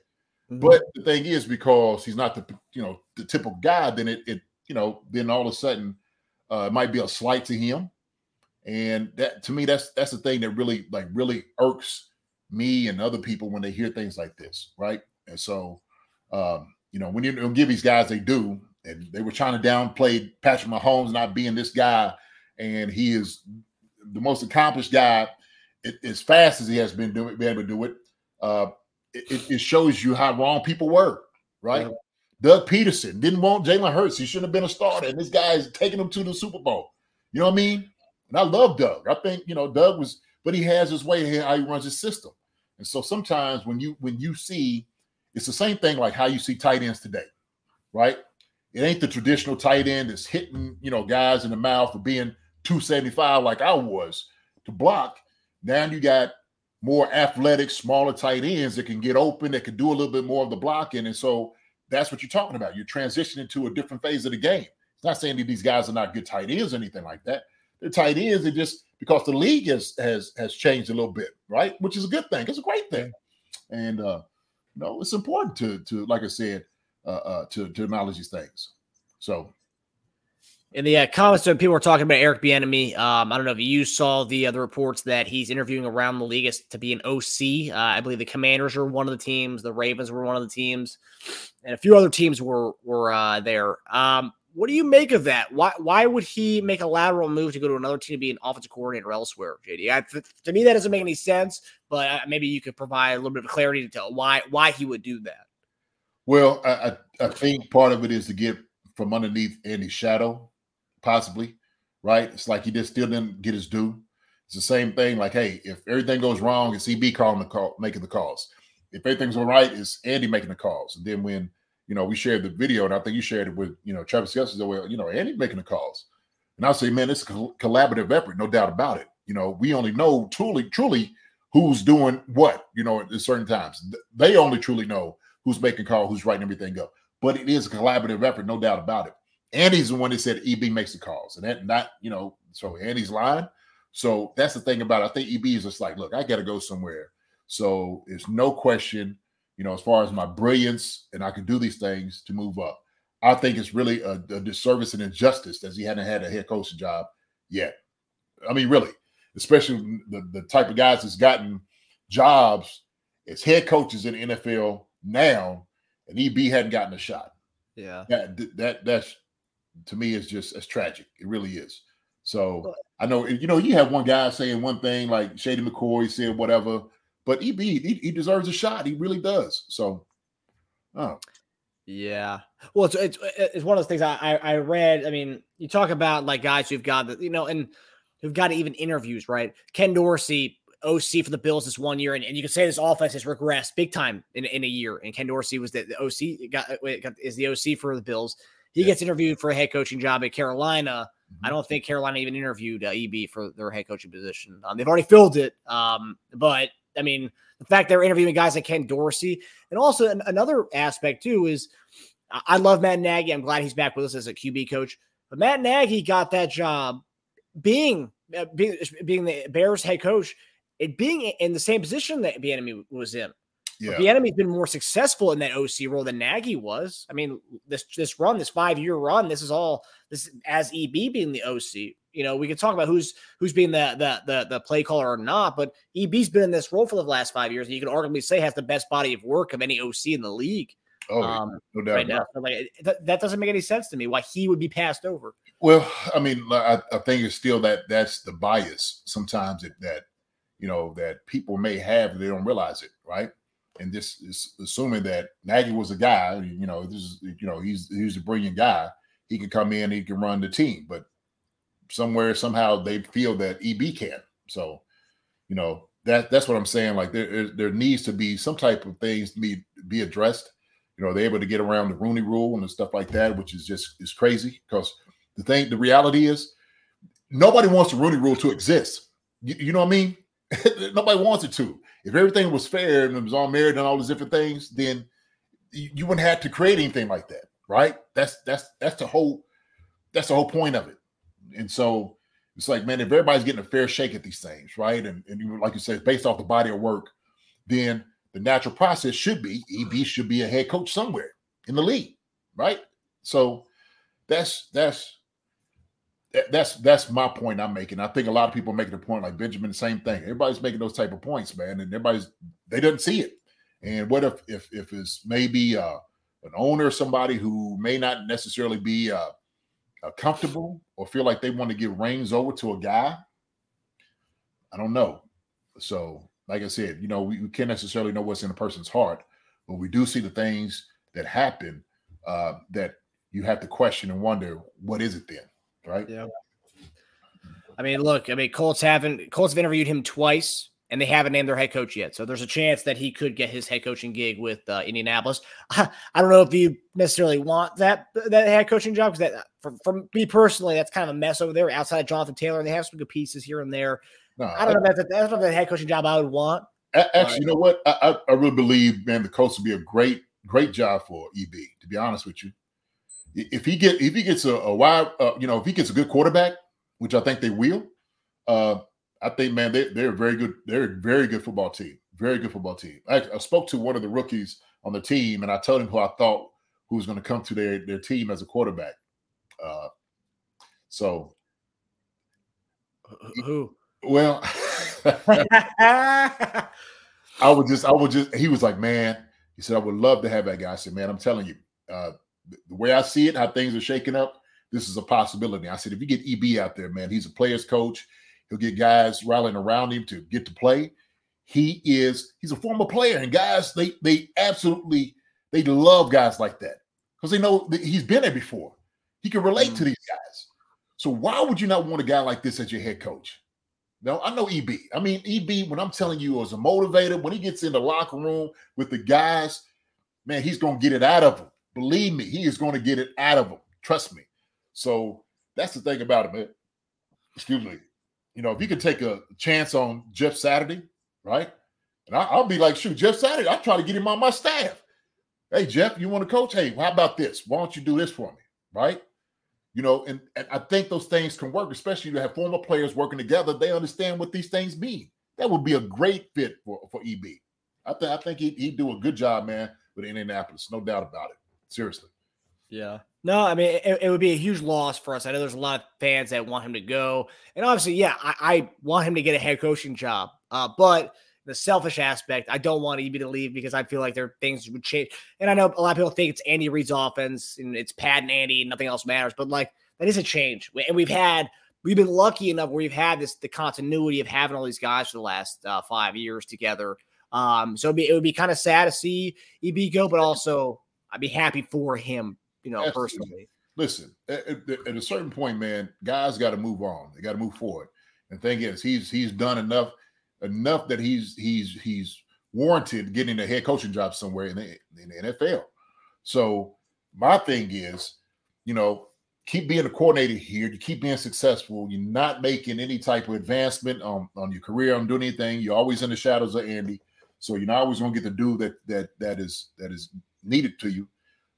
Mm-hmm. But the thing is, because he's not the you know the typical guy, then it it you know then all of a sudden uh, it might be a slight to him, and that to me that's that's the thing that really like really irks me and other people when they hear things like this, right? And so, um, you know, when you don't give these guys, they do. And they were trying to downplay Patrick Mahomes not being this guy, and he is the most accomplished guy it, as fast as he has been doing, been able to do it. Uh, it, it shows you how wrong people were, right? Yeah. Doug Pederson didn't want Jalen Hurts. He shouldn't have been a starter, and this guy is taking him to the Super Bowl. You know what I mean? And I love Doug. I think you know Doug was, but he has his way how he runs his system. And so sometimes when you when you see it's the same thing like how you see tight ends today, right? It ain't the traditional tight end that's hitting, you know, guys in the mouth for being 275 like I was to block. Now you got more athletic, smaller tight ends that can get open, that can do a little bit more of the blocking. And so that's what you're talking about. You're transitioning to a different phase of the game. It's not saying that these guys are not good tight ends or anything like that. They're tight ends, it just because the league has has has changed a little bit, right? Which is a good thing. It's a great thing. And uh no, it's important to to like I said, uh, uh to to acknowledge these things. So in the uh, comments, people were talking about Eric Bieniemy. Um, I don't know if you saw the other reports that he's interviewing around the league as to be an OC. Uh, I believe the Commanders are one of the teams, the Ravens were one of the teams, and a few other teams were were uh, there. Um, what do you make of that? Why why would he make a lateral move to go to another team to be an offensive coordinator elsewhere, JD? I, to me, that doesn't make any sense. But uh, maybe you could provide a little bit of clarity to why why he would do that. Well, I, I think part of it is to get from underneath Andy's shadow, possibly, right? It's like he just still didn't get his due. It's the same thing. Like, hey, if everything goes wrong, it's EB calling the call, making the calls. If everything's all right, it's Andy making the calls. And then when you know, we shared the video, and I think you shared it with, you know, Travis Kelce. Well, you know, Andy making the calls, and I'll say, man, it's a collaborative effort, no doubt about it. You know, we only know truly, truly who's doing what, you know, at certain times. They only truly know who's making call, who's writing everything up. But it is a collaborative effort, no doubt about it. Andy's the one that said EB makes the calls, and that not, you know, so Andy's lying. So that's the thing about it. I think EB is just like, look, I got to go somewhere. So it's no question you know, as far as my brilliance and I can do these things to move up. I think it's really a, a disservice and injustice that he hadn't had a head coaching job yet. I mean, really, especially the, the type of guys that's gotten jobs as head coaches in the NFL now, and EB hadn't gotten a shot. Yeah, that that that's to me is just as tragic. It really is. So I know you know you have one guy saying one thing like Shady McCoy said whatever, but EB, he, he deserves a shot. He really does. So, oh. Yeah. Well, it's, it's, it's one of those things I, I read. I mean, you talk about like guys who've got the, you know, and who've got even interviews, right? Ken Dorsey, OC for the Bills this one year, and, and you can say this offense has regressed big time in, in a year. And Ken Dorsey was the, the OC got, got, is the OC for the Bills. He yeah. gets interviewed for a head coaching job at Carolina. Mm-hmm. I don't think Carolina even interviewed uh, EB for their head coaching position. Um, they've already filled it, um, but I mean, the fact they're interviewing guys like Ken Dorsey, and also an, another aspect too is I love Matt Nagy. I'm glad he's back with us as a QB coach. But Matt Nagy got that job being uh, being, being the Bears head coach, it being in the same position that Bieniemy was in. Yeah. Bieniemy's been more successful in that OC role than Nagy was. I mean, this this run, this five year run, this is all this as EB being the OC. You know, we could talk about who's who's being the the the, the play caller or not, but EB's been in this role for the last five years, and you can arguably say has the best body of work of any OC in the league Oh, um, no doubt. right now. So, like that, that doesn't make any sense to me. Why he would be passed over? Well, I mean, I, I think it's still that that's the bias sometimes that, that you know that people may have they don't realize it, right? And this is assuming that Nagy was a guy, you know, this is you know he's he's a brilliant guy. He can come in, he can run the team, but somewhere somehow they feel that EB can. So, you know, that that's what I'm saying. Like there there- needs to be some type of things to be be addressed. You know, they're able to get around the Rooney Rule and stuff like that, which is just is crazy because the thing, the reality is, nobody wants the Rooney Rule to exist. You, you know what I mean? nobody wants it to. If everything was fair and it was all merit and all these different things, then you wouldn't have to create anything like that, right? That's that's that's the whole that's the whole point of it. And so it's like, man, if everybody's getting a fair shake at these things, right? And and you, like you said, based off the body of work, then the natural process should be EB should be a head coach somewhere in the league, right? So that's that's that's that's my point I'm making. I think a lot of people making a point like Benjamin, same thing. Everybody's making those type of points, man, and everybody's they doesn't see it. And what if if if it's maybe uh, an owner, somebody who may not necessarily be uh, uh, comfortable or feel like they want to give reins over to a guy? I don't know. So, like I said, you know, we, we can't necessarily know what's in a person's heart, but we do see the things that happen uh, that you have to question and wonder, what is it then, right? Yeah. I mean, look, I mean, Colts haven't Colts have interviewed him twice, and they haven't named their head coach yet. So there's a chance that he could get his head coaching gig with uh, Indianapolis. I don't know if you necessarily want that that head coaching job because that for, for me personally, that's kind of a mess over there. Outside of Jonathan Taylor, they have some good pieces here and there. No, I don't know if that's, that's not the head coaching job I would want. Actually, you know what? I, I, I really believe, man, the coach would be a great, great job for EB. To be honest with you, if he get if he gets a, a wide, uh, you know, if he gets a good quarterback, which I think they will, uh, I think, man, they they're a very good. They're a very good football team. Very good football team. I, I spoke to one of the rookies on the team, and I told him who I thought who was going to come to their their team as a quarterback. Uh, so, Who? well. I would just, I would just, he was like, man, he said, I would love to have that guy. I said, man, I'm telling you, uh, the way I see it, how things are shaking up, this is a possibility. I said, if you get EB out there, man, he's a player's coach. He'll get guys rallying around him to get to play. He is, he's a former player, and guys, they they absolutely they love guys like that because they know that he's been there before. He can relate to mm. these guys. So why would you not want a guy like this as your head coach? No, I know EB. I mean, EB, when I'm telling you, as a motivator, when he gets in the locker room with the guys, man, he's going to get it out of them. Believe me, he is going to get it out of them. Trust me. So that's the thing about it, man. Excuse me. You know, if you could take a chance on Jeff Saturday, right? And I, I'll be like, shoot, Jeff Saturday, I'll try to get him on my staff. Hey, Jeff, you want to coach? Hey, how about this? Why don't you do this for me? Right? You know, and, and I think those things can work, especially to have former players working together. They understand what these things mean. That would be a great fit for, for EB. I, th- I think he'd, he'd do a good job, man, with Indianapolis. No doubt about it. Seriously. Yeah. No, I mean, it, it would be a huge loss for us. I know there's a lot of fans that want him to go. And obviously, yeah, I, I want him to get a head coaching job. Uh, but the selfish aspect, I don't want EB to leave because I feel like there things would change. And I know a lot of people think it's Andy Reid's offense and it's Pat and Andy and nothing else matters. But like that is a change. And we've had we've been lucky enough where we've had this the continuity of having all these guys for the last uh, five years together. Um, so it'd be, it would be kind of sad to see EB go, but also I'd be happy for him, you know, Absolutely. personally. Listen, at, at- a certain point, man, guys got to move on. They got to move forward. And thing is, he's he's done enough enough that he's he's he's warranted getting a head coaching job somewhere in the, in the NFL. So my thing is, you know, keep being a coordinator here. You keep being successful. You're not making any type of advancement on, on your career, on doing anything. You're always in the shadows of Andy. So you're not always going to get the due that that that is that is needed to you.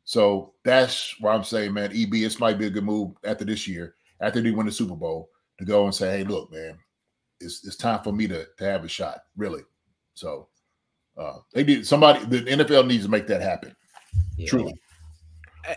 So that's why I'm saying, man, EB, this might be a good move after this year, after they win the Super Bowl, to go and say, hey, look, man, it's it's time for me to to have a shot, really. So Uh, they need somebody. The NFL needs to make that happen. Yeah. Truly.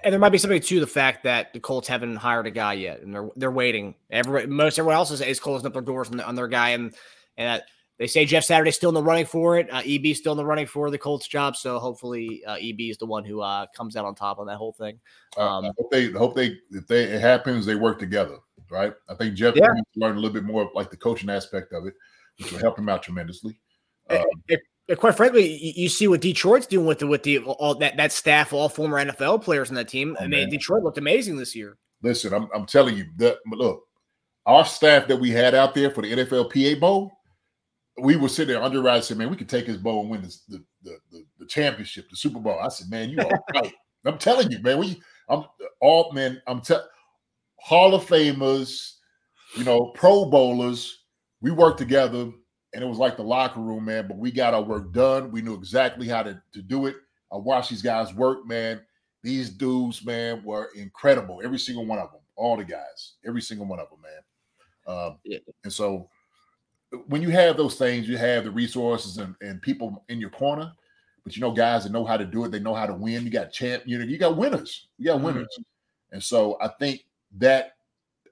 And there might be something to the fact that the Colts haven't hired a guy yet, and they're they're waiting. Everybody, most everyone else is, is closing up their doors on, the, on their guy, and and uh, they say Jeff Saturday's still in the running for it. Uh, EB's still in the running for the Colts job, so hopefully uh, EB is the one who uh, comes out on top on that whole thing. Uh, Um, I hope they hope they if they it happens they work together, right? I think Jeff Yeah. needs to learn a little bit more of like the coaching aspect of it, which will help him out tremendously. Um, Uh, uh, quite frankly, you, you see what Detroit's doing with the with the all that that staff, all former NFL players on that team. I Oh, mean, man. Detroit looked amazing this year. listen, I'm I'm telling you that look, our staff that we had out there for the NFL PA Bowl, we were sitting there underwriting, and said, man, we could take his bowl and win this, the, the the the championship, the Super Bowl. I said, man, you are right. I'm telling you, man, we I'm all man, I'm te- Hall of Famers, you know, Pro Bowlers, we worked together and it was like the locker room, man. But we got our work done. We knew exactly how to, to do it. I watched these guys work, man. These dudes, man, were incredible. Every single one of them, all the guys, every single one of them, man. Um, Yeah. And so when you have those things, you have the resources and, and people in your corner, but you know, guys that know how to do it, they know how to win. You got champ, you know, you got winners, you got Mhm. winners. And so I think that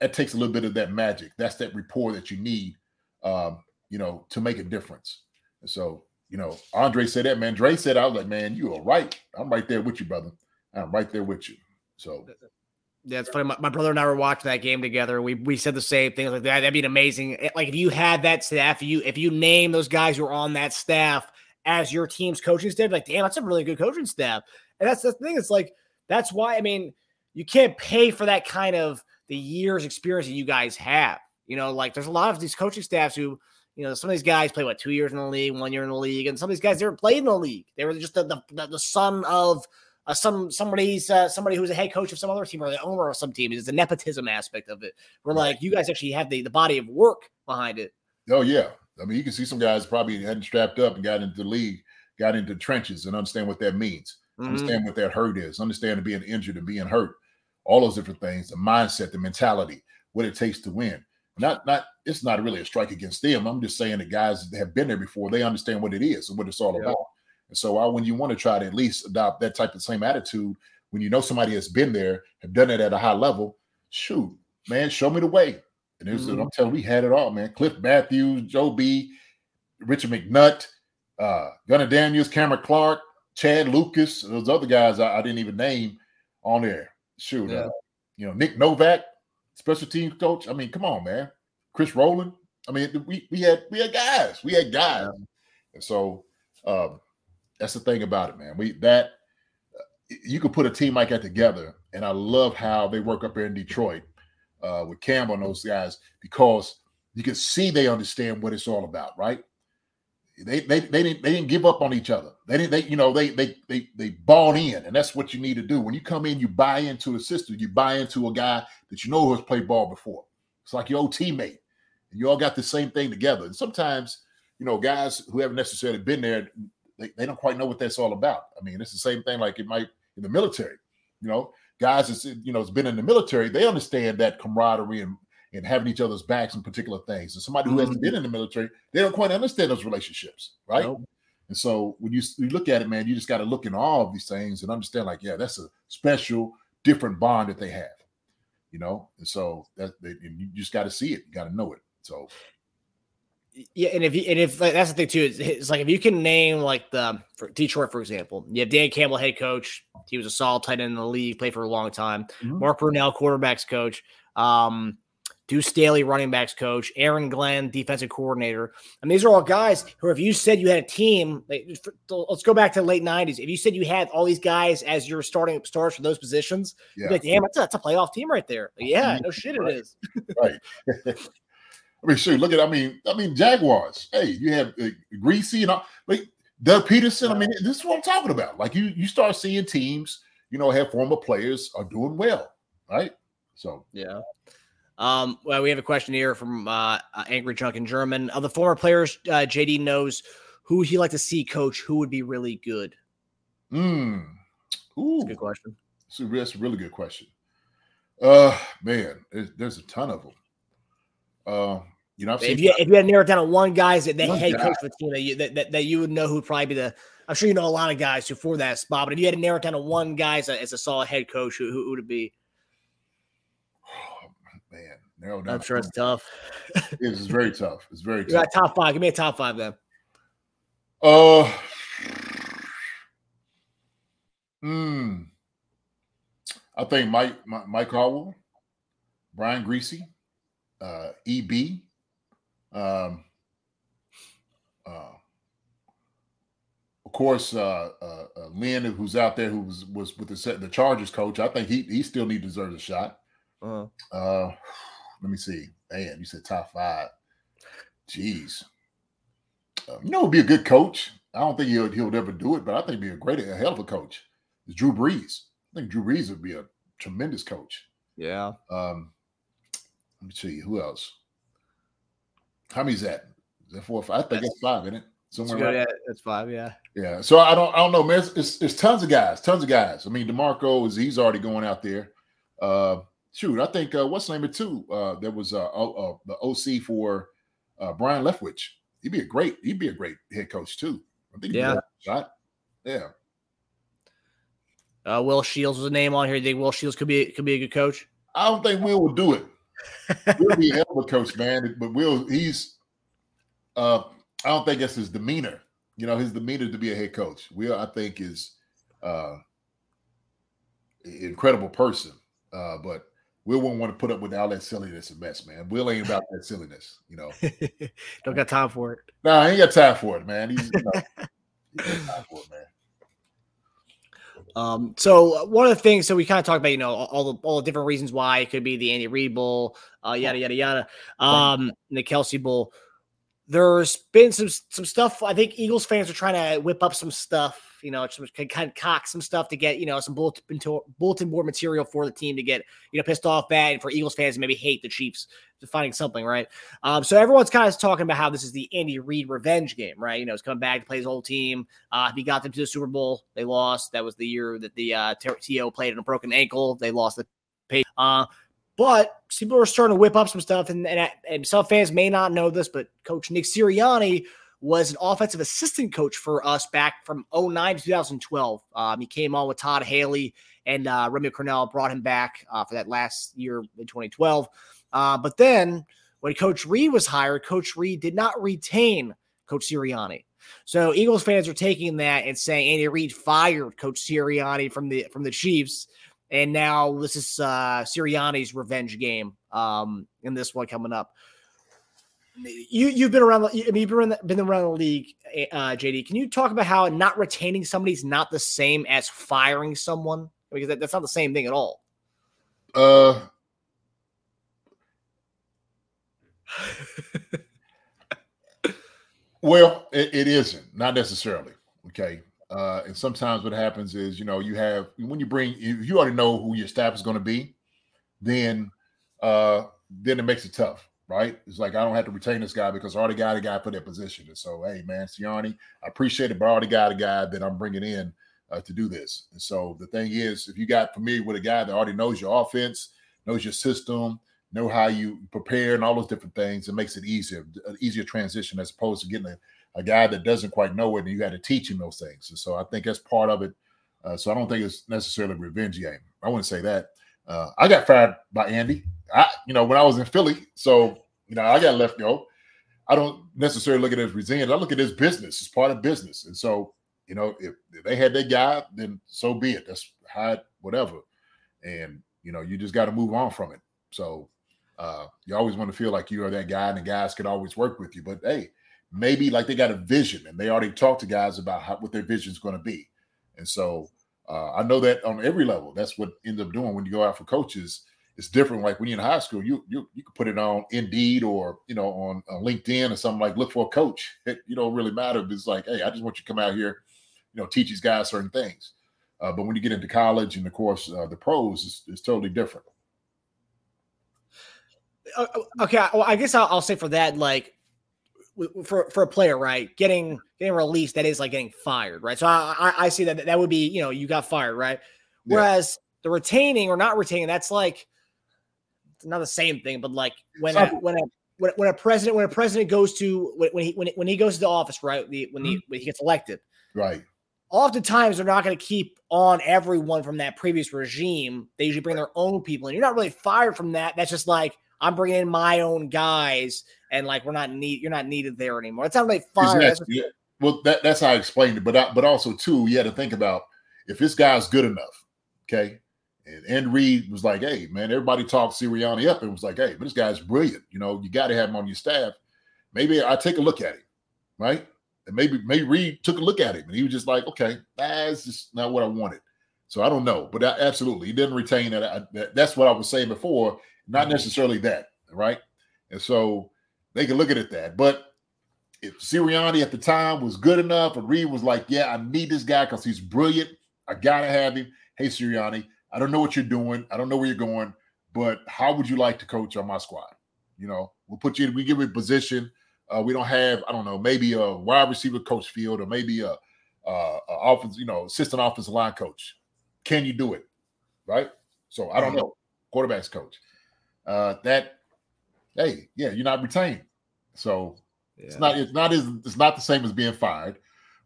that takes a little bit of that magic. That's that rapport that you need, um, you know, to make a difference. And so, you know, Andre said that, man. Dre said, I was like, man, you are right. I'm right there with you, brother. I'm right there with you. So Yeah, it's funny. My, my brother and I were watching that game together. We we said the same things Like that, that'd be amazing. eh, Like if you had that staff, you if you name those guys who are on that staff as your team's coaching staff, like damn, that's a really good coaching staff. And that's the thing. It's like that's why I mean you can't pay for that kind of the years experience that you guys have. You know, like there's a lot of these coaching staffs who. You know, some of these guys play what two years in the league, one year in the league, and some of these guys never played in the league. They were just the, the, the son of uh, some somebody's uh, somebody who's a head coach of some other team or the owner of some team. It's a nepotism aspect of it. Where like you guys actually have the the body of work behind it. Oh yeah, I mean you can see some guys probably hadn't strapped up and got into the league, got into trenches, and understand what that means. Mhm. Understand what that hurt is. Understand being injured and being hurt. All those different things, the mindset, the mentality, what it takes to win. Not not it's not really a strike against them. I'm just saying the guys that have been there before, they understand what it is and what it's all Yeah. about. And so I, when you want to try to at least adopt that type of same attitude, when you know somebody has been there, have done it at a high level, shoot, man, show me the way. And it was, Mhm. I'm telling you, we had it all, man. Cliff Matthews, Joe B, Richard McNutt, uh, Gunnar Daniels, Cameron Clark, Chad Lucas, those other guys I, I didn't even name on there. Shoot, Yeah. uh, you know, Nick Novak, special team coach. I mean, come on, man. Chris Rowland. I mean, we we had we had guys. We had guys. And so um, that's the thing about it, man. We that you could put a team like that together, and I love how they work up here in Detroit uh, with Campbell and those guys because you can see they understand what it's all about, right? They they they didn't they didn't give up on each other. They didn't they you know they they they they bought in, and that's what you need to do when you come in. You buy into a system. You buy into a guy that you know has played ball before. It's like your old teammate, and you all got the same thing together. And sometimes you know guys who haven't necessarily been there, they, they don't quite know what that's all about. I mean, it's the same thing like it might in the military. You know, guys that's you know has been in the military, they understand that camaraderie and and having each other's backs in particular things. And somebody who hasn't mm-hmm. been in the military, they don't quite understand those relationships, right? Nope. And so when you, you look at it, man, you just got to look in all of these things and understand, like, yeah, that's a special, different bond that they have, you know. And so that and you just got to see it, you got to know it. So Yeah, and if you, and if like, that's the thing too, it's, it's like if you can name like the for Detroit, for example, you have Dan Campbell, head coach. He was a solid tight end in the league, played for a long time. Mhm. Mark Brunell, quarterbacks coach. Um, Deuce Staley, running backs coach. Aaron Glenn, defensive coordinator. And these are all guys who, if you said you had a team, like, for- let's go back to the late '90s. If you said you had all these guys as your starting stars for those positions, you'd yeah, be like, damn, that's a, that's a playoff team right there. Like, yeah, no shit, it is. right. I mean, shoot, look at, I mean, I mean, Jaguars. Hey, you have uh, Greasy and all, like Doug Pederson. I mean, this is what I'm talking about. Like you, you start seeing teams, you know, have former players are doing well, right? So Yeah. Um, well, we have a question here from uh, uh, Angry Junk in German. Of the former players, uh, JD knows who he like to see coach. Who would be really good? Mm. Ooh, Good question. that's a, that's a really good question. Uh, man, there's, there's a ton of them. Uh, You know, I've If you if you had narrowed down to one guy's the One head guy. coach of the team that you that, that, that you would know who'd probably be the I'm sure you know a lot of guys who for that spot, but if you had to narrow down to one guy as a, as a solid head coach, who, who would it be? man, narrow down. I'm sure it's tough. It's very tough. It's very tough. Got top five. Give me a top five then. Uh, hmm. I think Mike Mi- Mike Harwell, Brian Griese, uh, EB, um, uh, of course, uh, uh, uh, Lynn, who's out there, who was was with the the Chargers coach. I think he he still need deserves a shot. Uh, Uh, let me see. Man, you said top five. Jeez. Uh, you know, would be a good coach. I don't think he'll he'll ever do it, but I think he'd be a great, a hell of a coach. Is Drew Brees. I think Drew Brees would be a tremendous coach. yeah. Um, let me see who else. How many's that? Is that four or five? I think that's five, isn't it? Somewhere around. Yeah, that's five. Yeah. Yeah. So I don't I don't know, man. It's, it's, it's tons of guys, tons of guys. I mean, DeMeco is he's already going out there. Uh shoot, I think uh what's the name of two? Uh there was uh, uh the OC for uh Byron Leftwich. He'd be a great, he'd be a great head coach too. I think he'd Yeah. be a shot. Yeah. Uh, Will Shields was a name on here. You think Will Shields could be could be a good coach? I don't think Will would do it. Will be a hell of a coach, man. But Will, he's uh I don't think that's his demeanor. You know, his demeanor to be a head coach. Will, I think, is uh incredible person. Uh, but Will won't want to put up with all that silliness and mess, man. Will ain't about that silliness, you know. Don't got time for it. Nah, I ain't got time for it, man. He's you know, he ain't got time for it, man. Um, so one of the things, so we kind of talked about, you know, all the all the different reasons why it could be the Andy Reid Bowl, uh, yada yada yada, um, the Kelce Bowl. There's been some some stuff. I think Eagles fans are trying to whip up some stuff, you know, kind of cock some stuff to get, you know, some bulletin board material for the team to get, you know, pissed off bad, for Eagles fans maybe hate the Chiefs to finding something, right? Um, so everyone's kind of talking about how this is the Andy Reid revenge game, right? You know, he's coming back to play his whole team. Uh, he got them to the Super Bowl. They lost. That was the year that the uh, TO played in a broken ankle. They lost the pay. Uh, but people are starting to whip up some stuff, and, and, and some fans may not know this, but Coach Nick Sirianni was an offensive assistant coach for us back from 09 to 2012. Um, he came on with Todd Haley and uh, Romeo Crennel brought him back uh, for that last year in 2012. Uh, but then when Coach Reid was hired, Coach Reid did not retain Coach Sirianni. So Eagles fans are taking that and saying Andy Reid fired Coach Sirianni from the from the Chiefs, and now this is uh, Sirianni's revenge game um, in this one coming up. You you've been around. the- I mean, you've been around the, been around the league, uh, JD. Can you talk about how not retaining somebody is not the same as firing someone? Because that, that's not the same thing at all. Uh Well, it, it isn't, not necessarily. Okay. Uh, and sometimes what happens is, you know, you have when you bring if you already know who your staff is going to be, then uh then it makes it tough, right? It's like I don't have to retain this guy because I already got a guy for that position. And so, hey man, Sirianni, I appreciate it, but I already got a guy that I'm bringing in uh, to do this. And so the thing is, if you got familiar with a guy that already knows your offense, knows your system, know how you prepare and all those different things, it makes it easier, an easier transition as opposed to getting a, a guy that doesn't quite know it and you got to teach him those things. And so I think that's part of it. Uh, so I don't think it's necessarily revenge game. I wouldn't say that. Uh, I got fired by Andy. I, you know, when I was in Philly, so you know, I got left go. I don't necessarily look at it as revenge. I look at as business. It's part of business. And so, you know, if, if they had their guy, then so be it. That's how whatever. And you know, you just got to move on from it. So uh, you always want to feel like you are that guy, and the guys could always work with you. But hey, maybe like they got a vision, and they already talked to guys about how, what their vision is going to be. And so uh, I know that on every level, that's what ends up doing when you go out for coaches. It's different. Like when you're in high school, you you you can put it on Indeed or you know on, on LinkedIn or something like look for a coach. It you don't really matter. It's like, hey, I just want you to come out here, you know, teach these guys certain things. Uh, but when you get into college and of course uh, the pros, is it's totally different. Uh, okay, well, I guess I'll, I'll say for that, like for for a player, right, getting getting released, that is like getting fired, right? So I I, see that that would be you know you got fired, right? Yeah. Whereas the retaining or not retaining, that's like not the same thing, but like when a, when a when, when a president when a president goes to when, when he when, when he goes to the office, right? The, when he mm-hmm. when he gets elected, Right. oftentimes they're not going to keep on everyone from that previous regime. They usually bring their own people, and you're not really fired from that. That's just like I'm bringing in my own guys, and like we're not need you're not needed there anymore. It's not really fired. That's Yeah. Well, that, that's how I explained it. But I, but also too, you had to think about if this guy's good enough, okay. And Andy Reid was like, "Hey, man, everybody talked Sirianni up and was like, hey, but this guy's brilliant. You know, you got to have him on your staff. Maybe I take a look at him, right? And maybe maybe Reid took a look at him and he was just like, okay, that's just not what I wanted. So I don't know, but I, absolutely, he didn't retain that. I, that. That's what I was saying before. Not mm-hmm. necessarily that, right? And so they can look at it that, but if Sirianni at the time was good enough, and Reid was like, "Yeah, I need this guy because he's brilliant. I gotta have him." Hey, Sirianni, I don't know what you're doing. I don't know where you're going, but how would you like to coach on my squad? You know, we'll put you. We give you a position. Uh, we don't have. I don't know. Maybe a wide receiver coach field, or maybe a, a, a offense. You know, assistant offensive line coach. Can you do it? Right. So I don't know. Quarterbacks coach. Uh, that. Hey, yeah, you're not retained. So it's not it's not as it's not the same as being fired,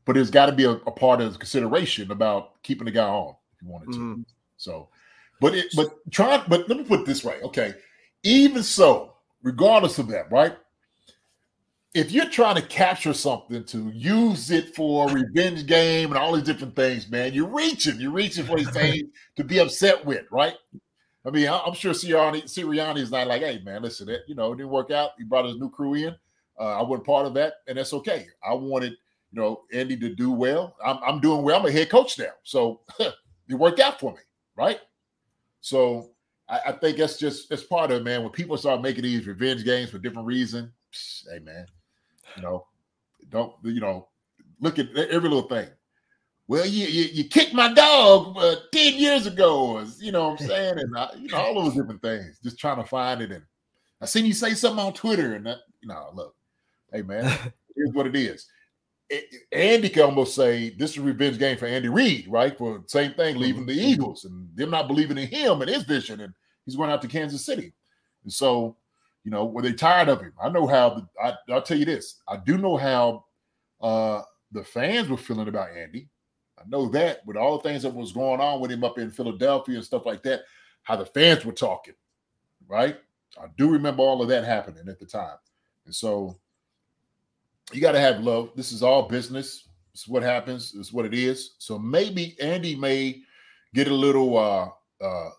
but it's got to be a, a part of the consideration about keeping the guy on if you wanted to. Mhm. So, but it but try but let me put it this way, okay. Even so, regardless of that, right? If you're trying to capture something to use it for a revenge game and all these different things, man, you're reaching, you're reaching for these things to be upset with, right? I mean, I'm sure Sirianni, Sirianni is not like, hey, man, listen, it you know, it didn't work out. He brought his new crew in. Uh, I wasn't part of that, and that's okay. I wanted, you know, Andy to do well. I'm, I'm doing well. I'm a head coach now, so it worked out for me, right? So I, I think that's just that's part of it, man. When people start making these revenge games for different reasons, hey, man, you know, don't you know, look at every little thing. Well, you you, you kicked my dog uh, ten years ago, or, you know what I'm saying, and uh, you know all those different things. Just trying to find it, and I seen you say something on Twitter, and that, you know, look, hey man, here's what it is. Andy can almost say this is a revenge game for Andy Reid, right? For the same thing, leaving the Eagles and them not believing in him and his vision, and he's going out to Kansas City. And so, you know, were they tired of him? I know how. The, I, I'll tell you this: I do know how uh, the fans were feeling about Andy. I know that with all the things that was going on with him up in Philadelphia and stuff like that, how the fans were talking, right? I do remember all of that happening at the time. And so you got to have love. This is all business. It's what happens. It's what it is. So maybe Andy may get a little uh uh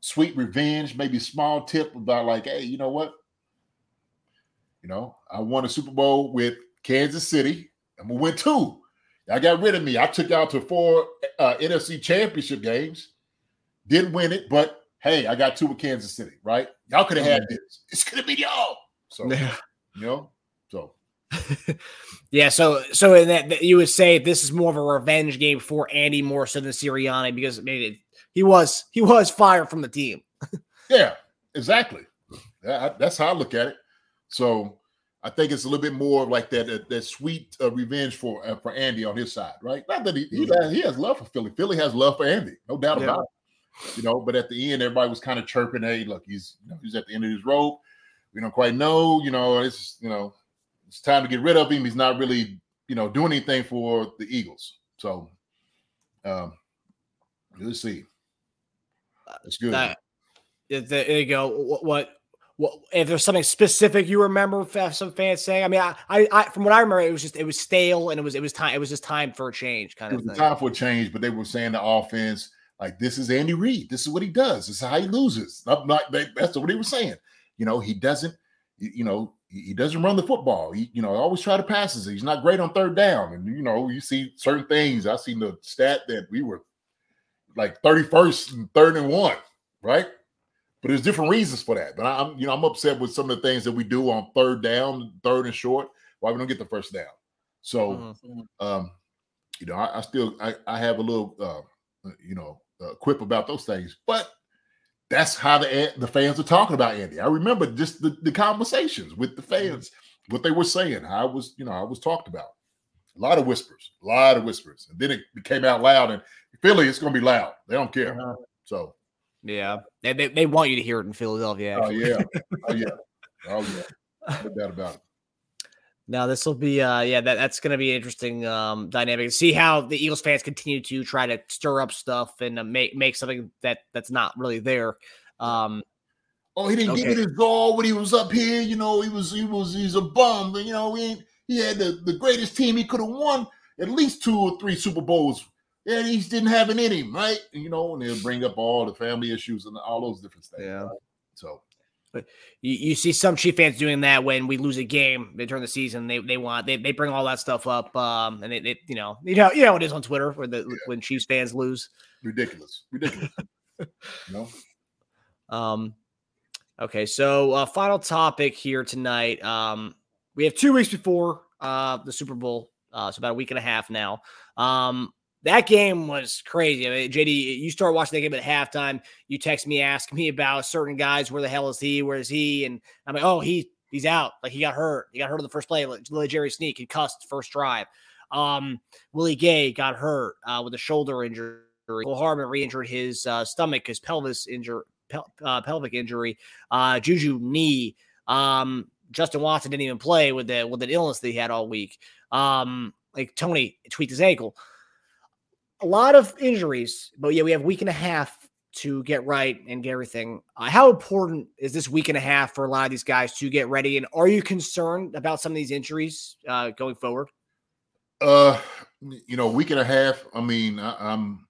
sweet revenge, maybe small tip about like, hey, you know what? You know, I won a Super Bowl with Kansas City. I'm gonna win two. Y'all got rid of me. I took y'all to four uh, NFC championship games. Didn't win it, but hey, I got two with Kansas City, right? Y'all could have had this. It's gonna be y'all. So yeah. you know, Yeah, so so in that that you would say this is more of a revenge game for Andy more so than Sirianni because I mean, it, he was he was fired from the team. yeah, exactly. I- that's how I look at it. So I think it's a little bit more like that that, that sweet uh, revenge for uh, for Andy on his side, right? Not that he, he, has, he has love for Philly. Philly has love for Andy, no doubt Yeah. about it. You know, but at the end, everybody was kind of chirping, "Hey, look, he's you know, he's at the end of his rope. We don't quite know. You know, it's you know, it's time to get rid of him. He's not really you know doing anything for the Eagles. So, um, let's see. It's good. That- there you go. What, what what if there's something specific you remember some fans saying? I mean, I, I, I from what I remember, it was just it was stale and it was it was time it was just time for a change kind it of was thing. time for a change, but they were saying the offense, like this is Andy Reid. This is what he does. This is how he loses. I'm not, they, that's what he was saying. You know, he doesn't. You know, he doesn't run the football. He, you know, always try to passes. He's not great on third down. And you know, you see certain things. I seen the stat that we were like 31st and third and one, right? But there's different reasons for that. But I'm, you know, I'm upset with some of the things that we do on third down, third and short, why we don't get the first down. So Mhm. um, you know, I, I still I, I have a little uh, you know uh, quip about those things, but that's how the the fans are talking about Andy. I remember just the, the conversations with the mm-hmm. fans, what they were saying, how I was you know I was talked about. A lot of whispers, a lot of whispers, and then it became out loud. And Philly, it's going to be loud. They don't care. Uh-huh. So, Yeah, they, they they want you to hear it in Philadelphia. oh yeah, oh yeah, oh yeah. No doubt about it. No, this will be uh yeah, that, that's gonna be an interesting um dynamic. See how the Eagles fans continue to try to stir up stuff and uh, make make something that that's not really there. Um Oh, he didn't give it his all when he was up here. You know, he was he was he's a bum. But, you know, he ain't, he had the, the greatest team. He could have won at least two or three Super Bowls. Yeah, he didn't have it in him, right? You know, and they'll bring up all the family issues and all those different things. Yeah. right? So you, you see some Chief fans doing that when we lose a game they turn the season. They they want they, they bring all that stuff up. Um and they, they you know you know you know it is on Twitter where the when Chiefs fans lose. ridiculous. Ridiculous. know? Um, okay, so uh, final topic here tonight. Um, we have two weeks before uh, the Super Bowl, uh, so about a week and a half now. Um, that game was crazy. I mean, JD, you start watching that game at halftime. You text me, ask me about certain guys. Where the hell is he? Where is he? And I'm like, oh, he he's out. Like he got hurt. He got hurt on the first play. Like L'Jarius Sneed and cussed first drive. Um, Willie Gay got hurt uh, with a shoulder injury. Mecole Hardman re-injured his uh, stomach, his pelvis injury, pel- uh, pelvic injury. Uh, Juju knee. Um, Justin Watson didn't even play with the with an illness that he had all week. Um, like Toney tweaked his ankle. A lot of injuries, but yeah, we have week and a half to get right and get everything. Uh, how important is this week and a half for a lot of these guys to get ready? And are you concerned about some of these injuries uh, going forward? Uh, you know, week and a half. I mean, I, I'm.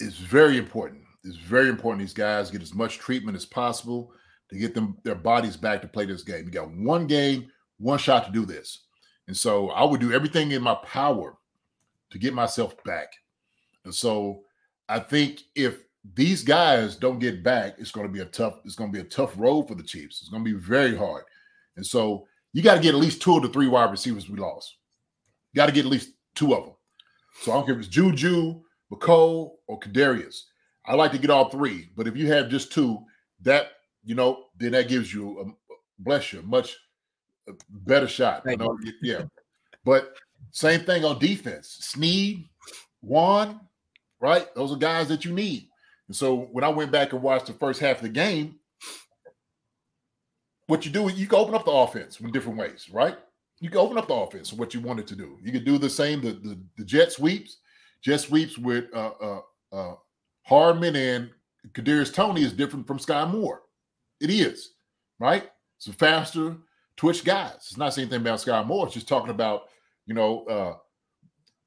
It's very important. It's very important these guys get as much treatment as possible to get them their bodies back to play this game. You got one game, one shot to do this, and so I would do everything in my power to get myself back. And so I think if these guys don't get back, it's going to be a tough. It's going to be a tough road for the Chiefs. It's going to be very hard. And so you got to get at least two of the three wide receivers we lost. You got to get at least two of them. So I don't care if it's Juju, Mecole, or Kadarius. I like to get all three, but if you have just two, that you know, then that gives you a bless you a much uh, better shot. You know, yeah. But same thing on defense. Sneed, Juan, right? Those are guys that you need. And so when I went back and watched the first half of the game, what you do, you can open up the offense in different ways, right? You can open up the offense what you wanted to do. You could do the same, the, the, the jet sweeps, jet sweeps with uh, uh, uh, Hardman and Kadarius Toney is different from Skyy Moore. It is, right? It's a faster twitch guys. It's not saying anything about Skyy Moore. It's just talking about, you know, uh,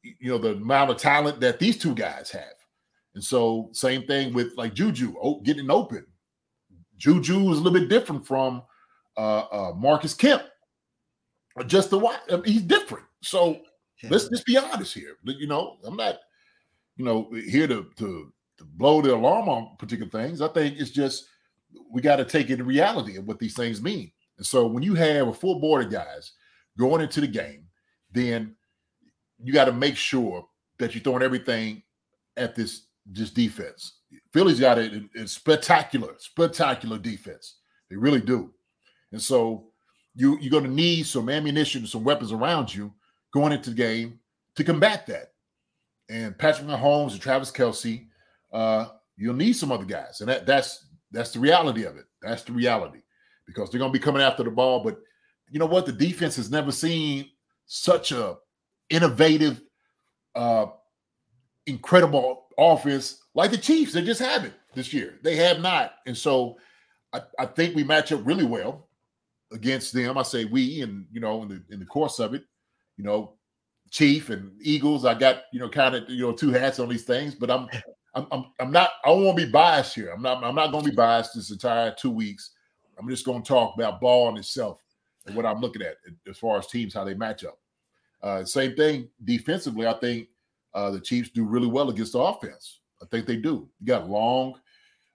you know, the amount of talent that these two guys have. And so same thing with like Juju oh, getting open. Juju is a little bit different from uh, uh, Marcus Kemp. Just the what he's different. So let's just be honest here. You know, I'm not, you know, here to to to blow the alarm on particular things. I think it's just we got to take it in reality of what these things mean. And so when you have a full board of guys going into the game, then you got to make sure that you're throwing everything at this this defense. Philly's got a, a spectacular, spectacular defense. They really do. And so you you're going to need some ammunition, some weapons around you going into the game to combat that. And Patrick Mahomes and Travis Kelce, uh, you'll need some other guys, and that that's that's the reality of it. That's the reality because they're going to be coming after the ball. But you know what? The defense has never seen such a innovative, uh, incredible offense like the Chiefs. They just haven't this year. They have not, and so I, I think we match up really well against them. I say we, and you know, in the in the course of it, you know, Chief and Eagles. I got you know kind of you know two hats on these things, but I'm I'm I'm, I'm not. I to be biased here. I'm not. I'm not going to be biased this entire two weeks. I'm just going to talk about ball in itself and what I'm looking at as far as teams how they match up. Uh, same thing defensively. I think uh, the Chiefs do really well against the offense. I think they do. You got long,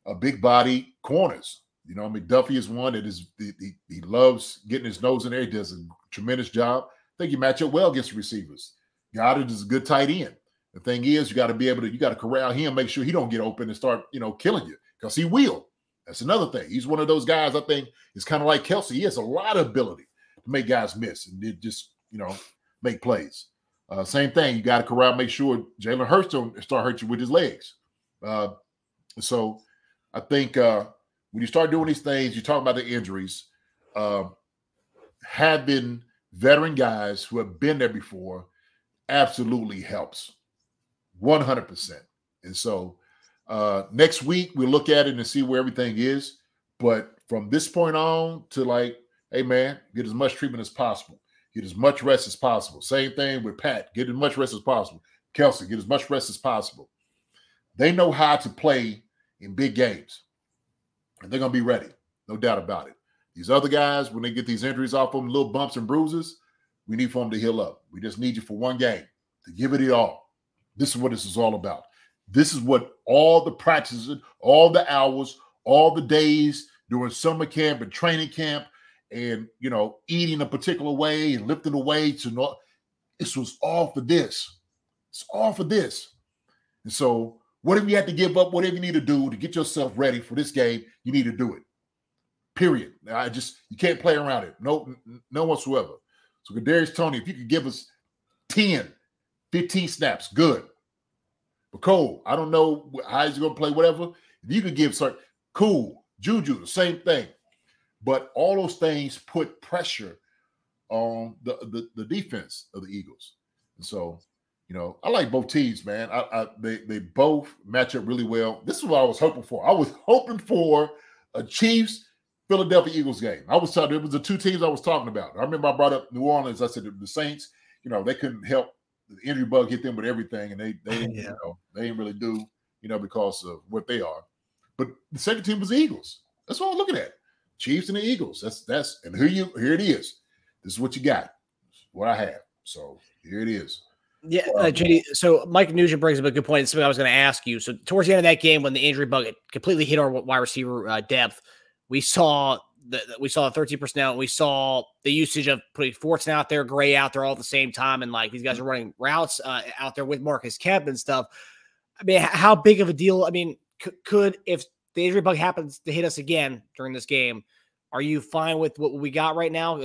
uh, big body corners. You know, I mean, Duffy is one that is he, he, he loves getting his nose in there. He does a tremendous job. I think you match up well against receivers. Goedert is a good tight end. The thing is, you got to be able to you got to corral him, make sure he don't get open and start you know killing you because he will. That's another thing. He's one of those guys. I think is kind of like Kelce. He has a lot of ability to make guys miss and it just you know make plays. Uh, same thing. You got to corral, make sure Jalen Hurts don't start hurting you with his legs. Uh, so I think uh, when you start doing these things, you talk about the injuries. um, having veteran guys who have been there before absolutely helps 100%. And so uh, next week we'll look at it and see where everything is. But from this point on to like, hey man, get as much treatment as possible, get as much rest as possible. Same thing with Pat, get as much rest as possible. Kelce, get as much rest as possible. They know how to play in big games, and they're gonna be ready, no doubt about it. These other guys, when they get these injuries off them, little bumps and bruises, we need for them to heal up. We just need you for one game to give it all. This is what this is all about. This is what all the practices, all the hours, all the days during summer camp and training camp, and you know, eating a particular way and lifting the weights and all. This was all for this. It's all for this. And so, whatever you have to give up, whatever you need to do to get yourself ready for this game, you need to do it. Period. I just you can't play around it. No, no whatsoever. So Kadarius Toney, if you could give us 10, 15 snaps, good. Mecole, I don't know how he's gonna play, whatever. If you could give certain cool, Juju, the same thing. But all those things put pressure on the, the, the defense of the Eagles. And so, you know, I like both teams, man. I, I they they both match up really well. This is what I was hoping for. I was hoping for a Chiefs Philadelphia Eagles game. I was talking, it was the two teams I was talking about. I remember I brought up New Orleans. I said the Saints, you know, they couldn't help the injury bug hit them with everything, and they they didn't, Yeah. you know, they didn't really do, you know, because of what they are. But the second team was the Eagles. That's what I'm looking at. Chiefs and the Eagles. That's that's and here you here it is. This is what you got. What I have. So here it is. Yeah, uh, JD. So Mike Nugent brings up a good point. It's something I was going to ask you. So towards the end of that game, when the injury bug completely hit our wide receiver uh, depth, we saw the we saw the 13 personnel. We saw the usage of putting Fortson out there, Gray out there all at the same time, and like these guys are running routes uh, out there with Marcus Kemp and stuff. I mean, how big of a deal? I mean, could if the injury bug happens to hit us again during this game, are you fine with what we got right now?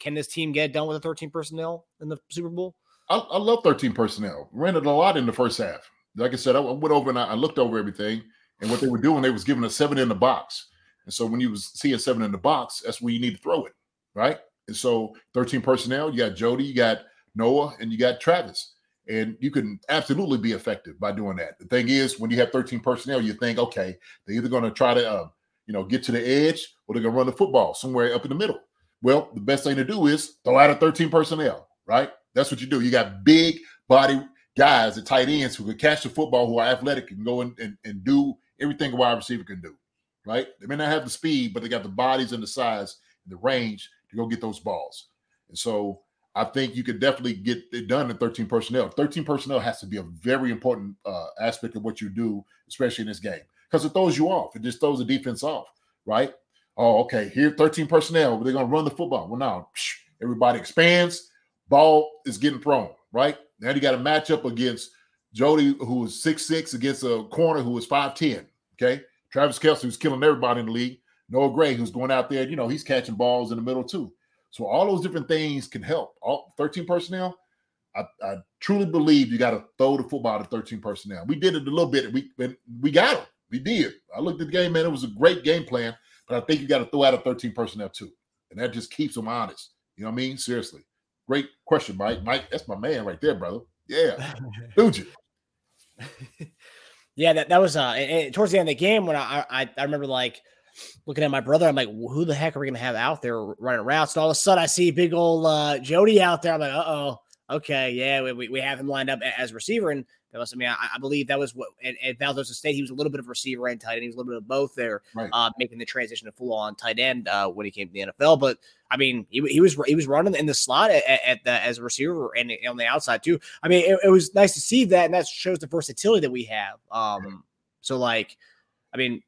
Can, this team get done with the 13 personnel in the Super Bowl? I, I love 13 personnel. Ran it a lot in the first half. Like I said, I went over and I, looked over everything, and what they were doing, they was giving us seven in the box. And so when you was seeing seven in the box, that's where you need to throw it, right? And so 13 personnel, you got Jody, you got Noah, and you got Travis. And you can absolutely be effective by doing that. The thing is, when you have 13 personnel, you think, okay, they're either going to try to, uh, you know, get to the edge or they're going to run the football somewhere up in the middle. Well, the best thing to do is throw out a 13 personnel, right? That's what you do. You got big body guys at tight ends who can catch the football, who are athletic and go and, and do everything a wide receiver can do, right? They may not have the speed, but they got the bodies and the size and the range to go get those balls. And so I think you could definitely get it done in 13 personnel. 13 personnel has to be a very important uh, aspect of what you do, especially in this game, because it throws you off. It just throws the defense off, right? Oh, okay. Here, 13 personnel, they're going to run the football. Well, now everybody expands. Ball is getting thrown, right? Now you got a matchup against Jody, who is 6'6, against a corner who is 5'10. Okay. Travis Kelce, who's killing everybody in the league. Noah Gray, who's going out there, you know, he's catching balls in the middle too. So all those different things can help. All 13 personnel, I, I truly believe you got to throw the football to 13 personnel. We did it a little bit. We and we got them. We did. I looked at the game, man. It was a great game plan, but I think you got to throw out a 13 personnel too. And that just keeps them honest. You know what I mean? Seriously. Great question, Mike. Mike, that's my man right there, brother. Yeah. Dude, Yeah, that, that was uh towards the end of the game when I, I I remember like looking at my brother, I'm like, who the heck are we gonna have out there running routes? And all of a sudden I see big old uh Jody out there. I'm like, uh oh, okay, yeah, we, we, we have him lined up as receiver. And that was, I mean, I, I believe that was what at, at Valdosta State, he was a little bit of receiver and tight end. He was a little bit of both there, Right. uh, making the transition to full on tight end uh, when he came to the NFL. But I mean, he, he was he was running in the slot at, at the as a receiver and on the outside too. I mean, it, it was nice to see that, and that shows the versatility that we have. Um, so like, I mean,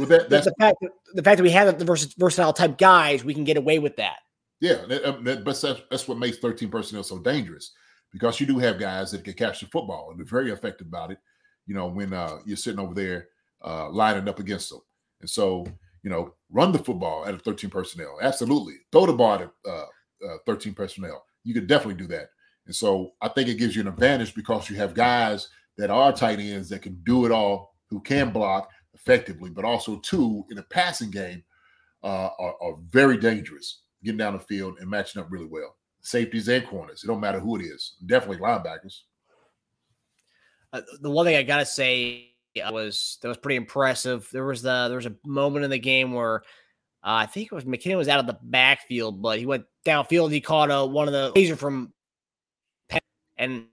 well, that, that's the fact that, the fact that we have the versatile type guys, we can get away with that. Yeah, that, um, that- but that's, that's what makes 13 personnel so dangerous because you do have guys that can catch the football and they're very effective about it. You know, when uh, you're sitting over there uh, lining up against them, and so you know, run the football at a 13 personnel. Absolutely, throw the ball at uh, uh, 13 personnel. You could definitely do that. And so I think it gives you an advantage because you have guys that are tight ends that can do it all, who can block effectively, but also two in a passing game uh, are, are very dangerous getting down the field and matching up really well. Safeties and corners. It don't matter who it is. Definitely linebackers. Uh, the one thing I gotta say was that was pretty impressive. There was the there was a moment in the game where uh, I think it was McKinnon was out of the backfield, but he went downfield. He caught a, one of the laser from and the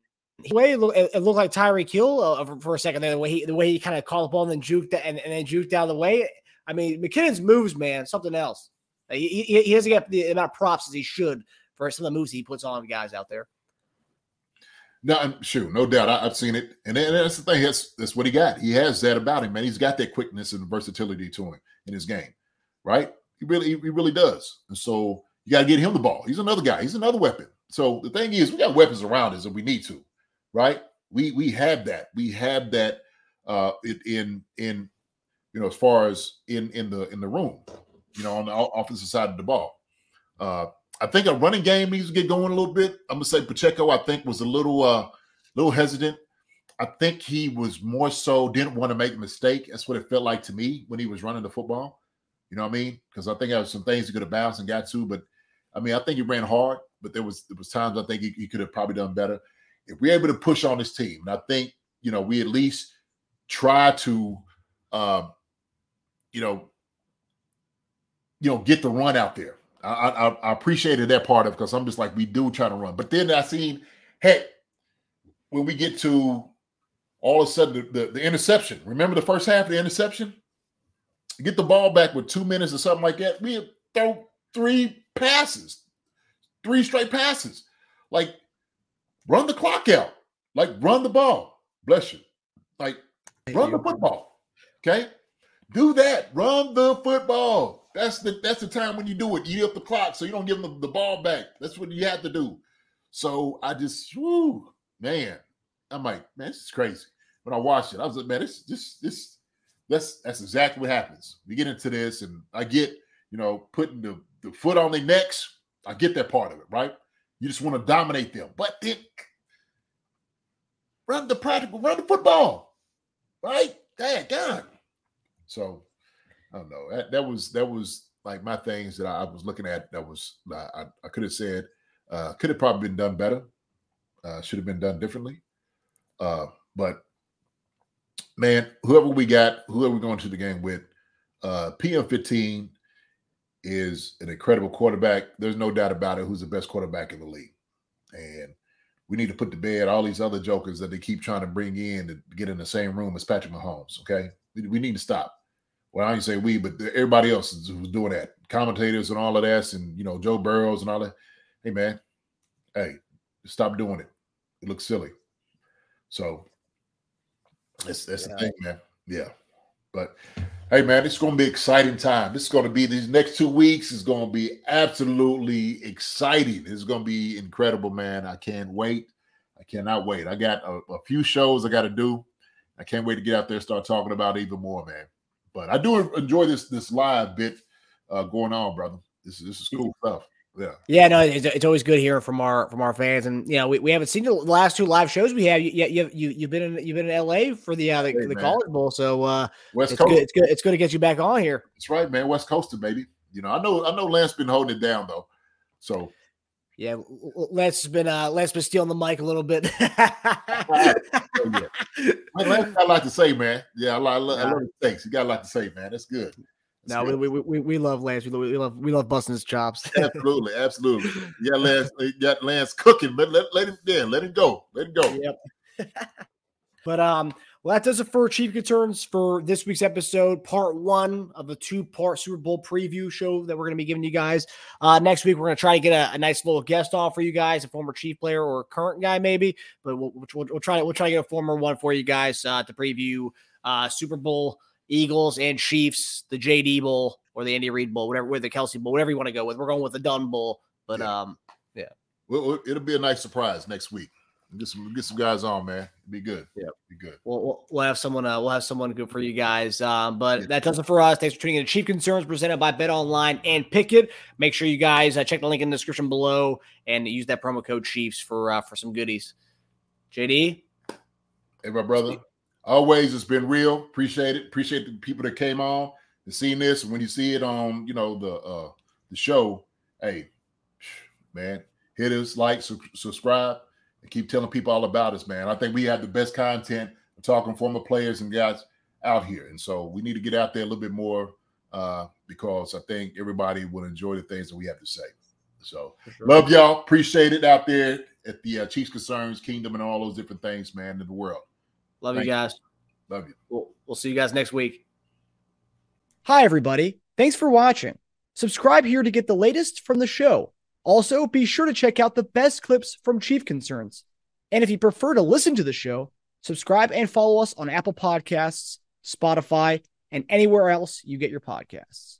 way it looked, like Tyreek Hill uh, for, a second there. The way he the way he kind of caught the ball and then juked and, and then juked out of the way. I mean, McKinnon's moves, man, something else. He, he, he doesn't get the amount of props as he should for some of the moves he puts on guys out there. No, sure, no doubt. I, have seen it, and, and that's the thing. That's that's what he got. He has that about him, man. He's got that quickness and versatility to him in his game, right? He really, he really does. And so you got to get him the ball. He's another guy. He's another weapon. So the thing is, we got weapons around us, and we need to, right? We we have that. We have that uh in in you know as far as in in the in the room, you know, on the offensive side of the ball. Uh I think a running game needs to get going a little bit. I'm gonna say Pacheco. I think was a little, uh, a little hesitant. I think he was more so didn't want to make a mistake. That's what it felt like to me when he was running the football. You know what I mean? Because I think there was some things he could have bounced and got to, but I mean, I think he ran hard, but there was there was times I think he, he could have probably done better. If we're able to push on this team, and I think you know we at least try to, uh, you know, you know, get the run out there. I, I, I appreciated that part of because I'm just like we do try to run, but then I seen heck when we get to all of a sudden the, the, the interception. Remember the first half of the interception? Get the ball back with two minutes or something like that. We throw three passes, three straight passes. Like run the clock out. Like run the ball. Bless you. Like run the football. Okay. Do that. Run the football. That's the that's the time when you do it. Eat up the clock so you don't give them the, the ball back. That's what you have to do. So I just, whoo, man, I'm like, man, this is crazy. When I watched it, I was like, man, this this this that's that's exactly what happens. We get into this, and I get, you know, putting the, the foot on their necks. I get that part of it, right? You just want to dominate them, but then run the practical, run the football, right? Dang, God. So I don't know. That, that was that was like my things that I, was looking at. That was I, I could have said uh, could have probably been done better. Uh, should have been done differently. Uh, but man, whoever we got, whoever we're going to the game with, uh, PM15 is an incredible quarterback. There's no doubt about it. Who's the best quarterback in the league? And we need to put to bed all these other jokers that they keep trying to bring in to get in the same room as Patrick Mahomes. Okay, we, we need to stop well, I ain't say we, but everybody else was doing that. Commentators and all of that, and you know, Joe Burrows and all that. Hey man, hey, stop doing it. It looks silly. So that's that's yeah. the thing, man. Yeah. But hey man, it's gonna be exciting time. This is gonna be these next two weeks is gonna be absolutely exciting. It's gonna be incredible, man. I can't wait. I cannot wait. I got a, a few shows I got to do. I can't wait to get out there and start talking about even more, man. But I do enjoy this this live bit uh, going on, brother. This is this is cool stuff. Yeah. Yeah, no, it's, it's always good hearing from our from our fans, and you know we, we haven't seen the last two live shows we have. You you you you've been in you've been in L.A. for the uh, the, hey, the college bowl, so uh, West it's Coast. Good, it's good. It's good to get you back on here. That's right, man. West Coaster, baby. You know, I know I know Lance been holding it down though, so yeah, Lance has been uh Lance been stealing the mic a little bit. oh, yeah. Lance got a lot to say, man. Yeah, I, love, I love his takes. He got a lot to say, man. That's good. No, good. We, we we love Lance. We love we love, we love busting his chops. absolutely, absolutely. Yeah, Lance, got Lance cooking, but let, let him yeah, let him go. Let him go. Yep. but um, well, that does it for Chief Concerns for this week's episode, part one of the two part Super Bowl preview show that we're going to be giving you guys. Uh, next week, we're going to try to get a, a, nice little guest on for you guys, a former Chief player or a current guy, maybe. But we'll, we'll, we'll try we'll try to get a former one for you guys uh, to preview uh, Super Bowl, Eagles, and Chiefs, the JD Bowl or the Andy Reid Bowl, whatever, with the Kelce Bowl, whatever you want to go with. We're going with the Dunn Bowl. But yeah. um, yeah. Well, it'll be a nice surprise next week. Get some get some guys on, man. Be good. Yeah, be good. We'll, we'll, have someone. Uh, we'll have someone good for you guys. Um, but yeah. that does it for us. Thanks for tuning in to Chief Concerns presented by Bet Online and Pikkit. Make sure you guys uh, check the link in the description below and use that promo code Chiefs for uh, for some goodies. JD, hey, my brother. Always, it's been real. Appreciate it. Appreciate the people that came on. and seeing this, when you see it on, you know, the uh the show, hey, man, hit us, like, su- subscribe, and keep telling people all about us, man. I think we have the best content talking former players and guys out here, and so we need to get out there a little bit more uh, because I think everybody will enjoy the things that we have to say. So love y'all, appreciate it out there at the uh, Chiefs Concerns Kingdom and all those different things, man, in the world. Love Thank you you. guys. Love you. We'll, we'll see you guys next week. Hi, everybody. Thanks for watching. Subscribe here to get the latest from the show. Also, be sure to check out the best clips from Chief Concerns. And if you prefer to listen to the show, subscribe and follow us on Apple Podcasts, Spotify, and anywhere else you get your podcasts.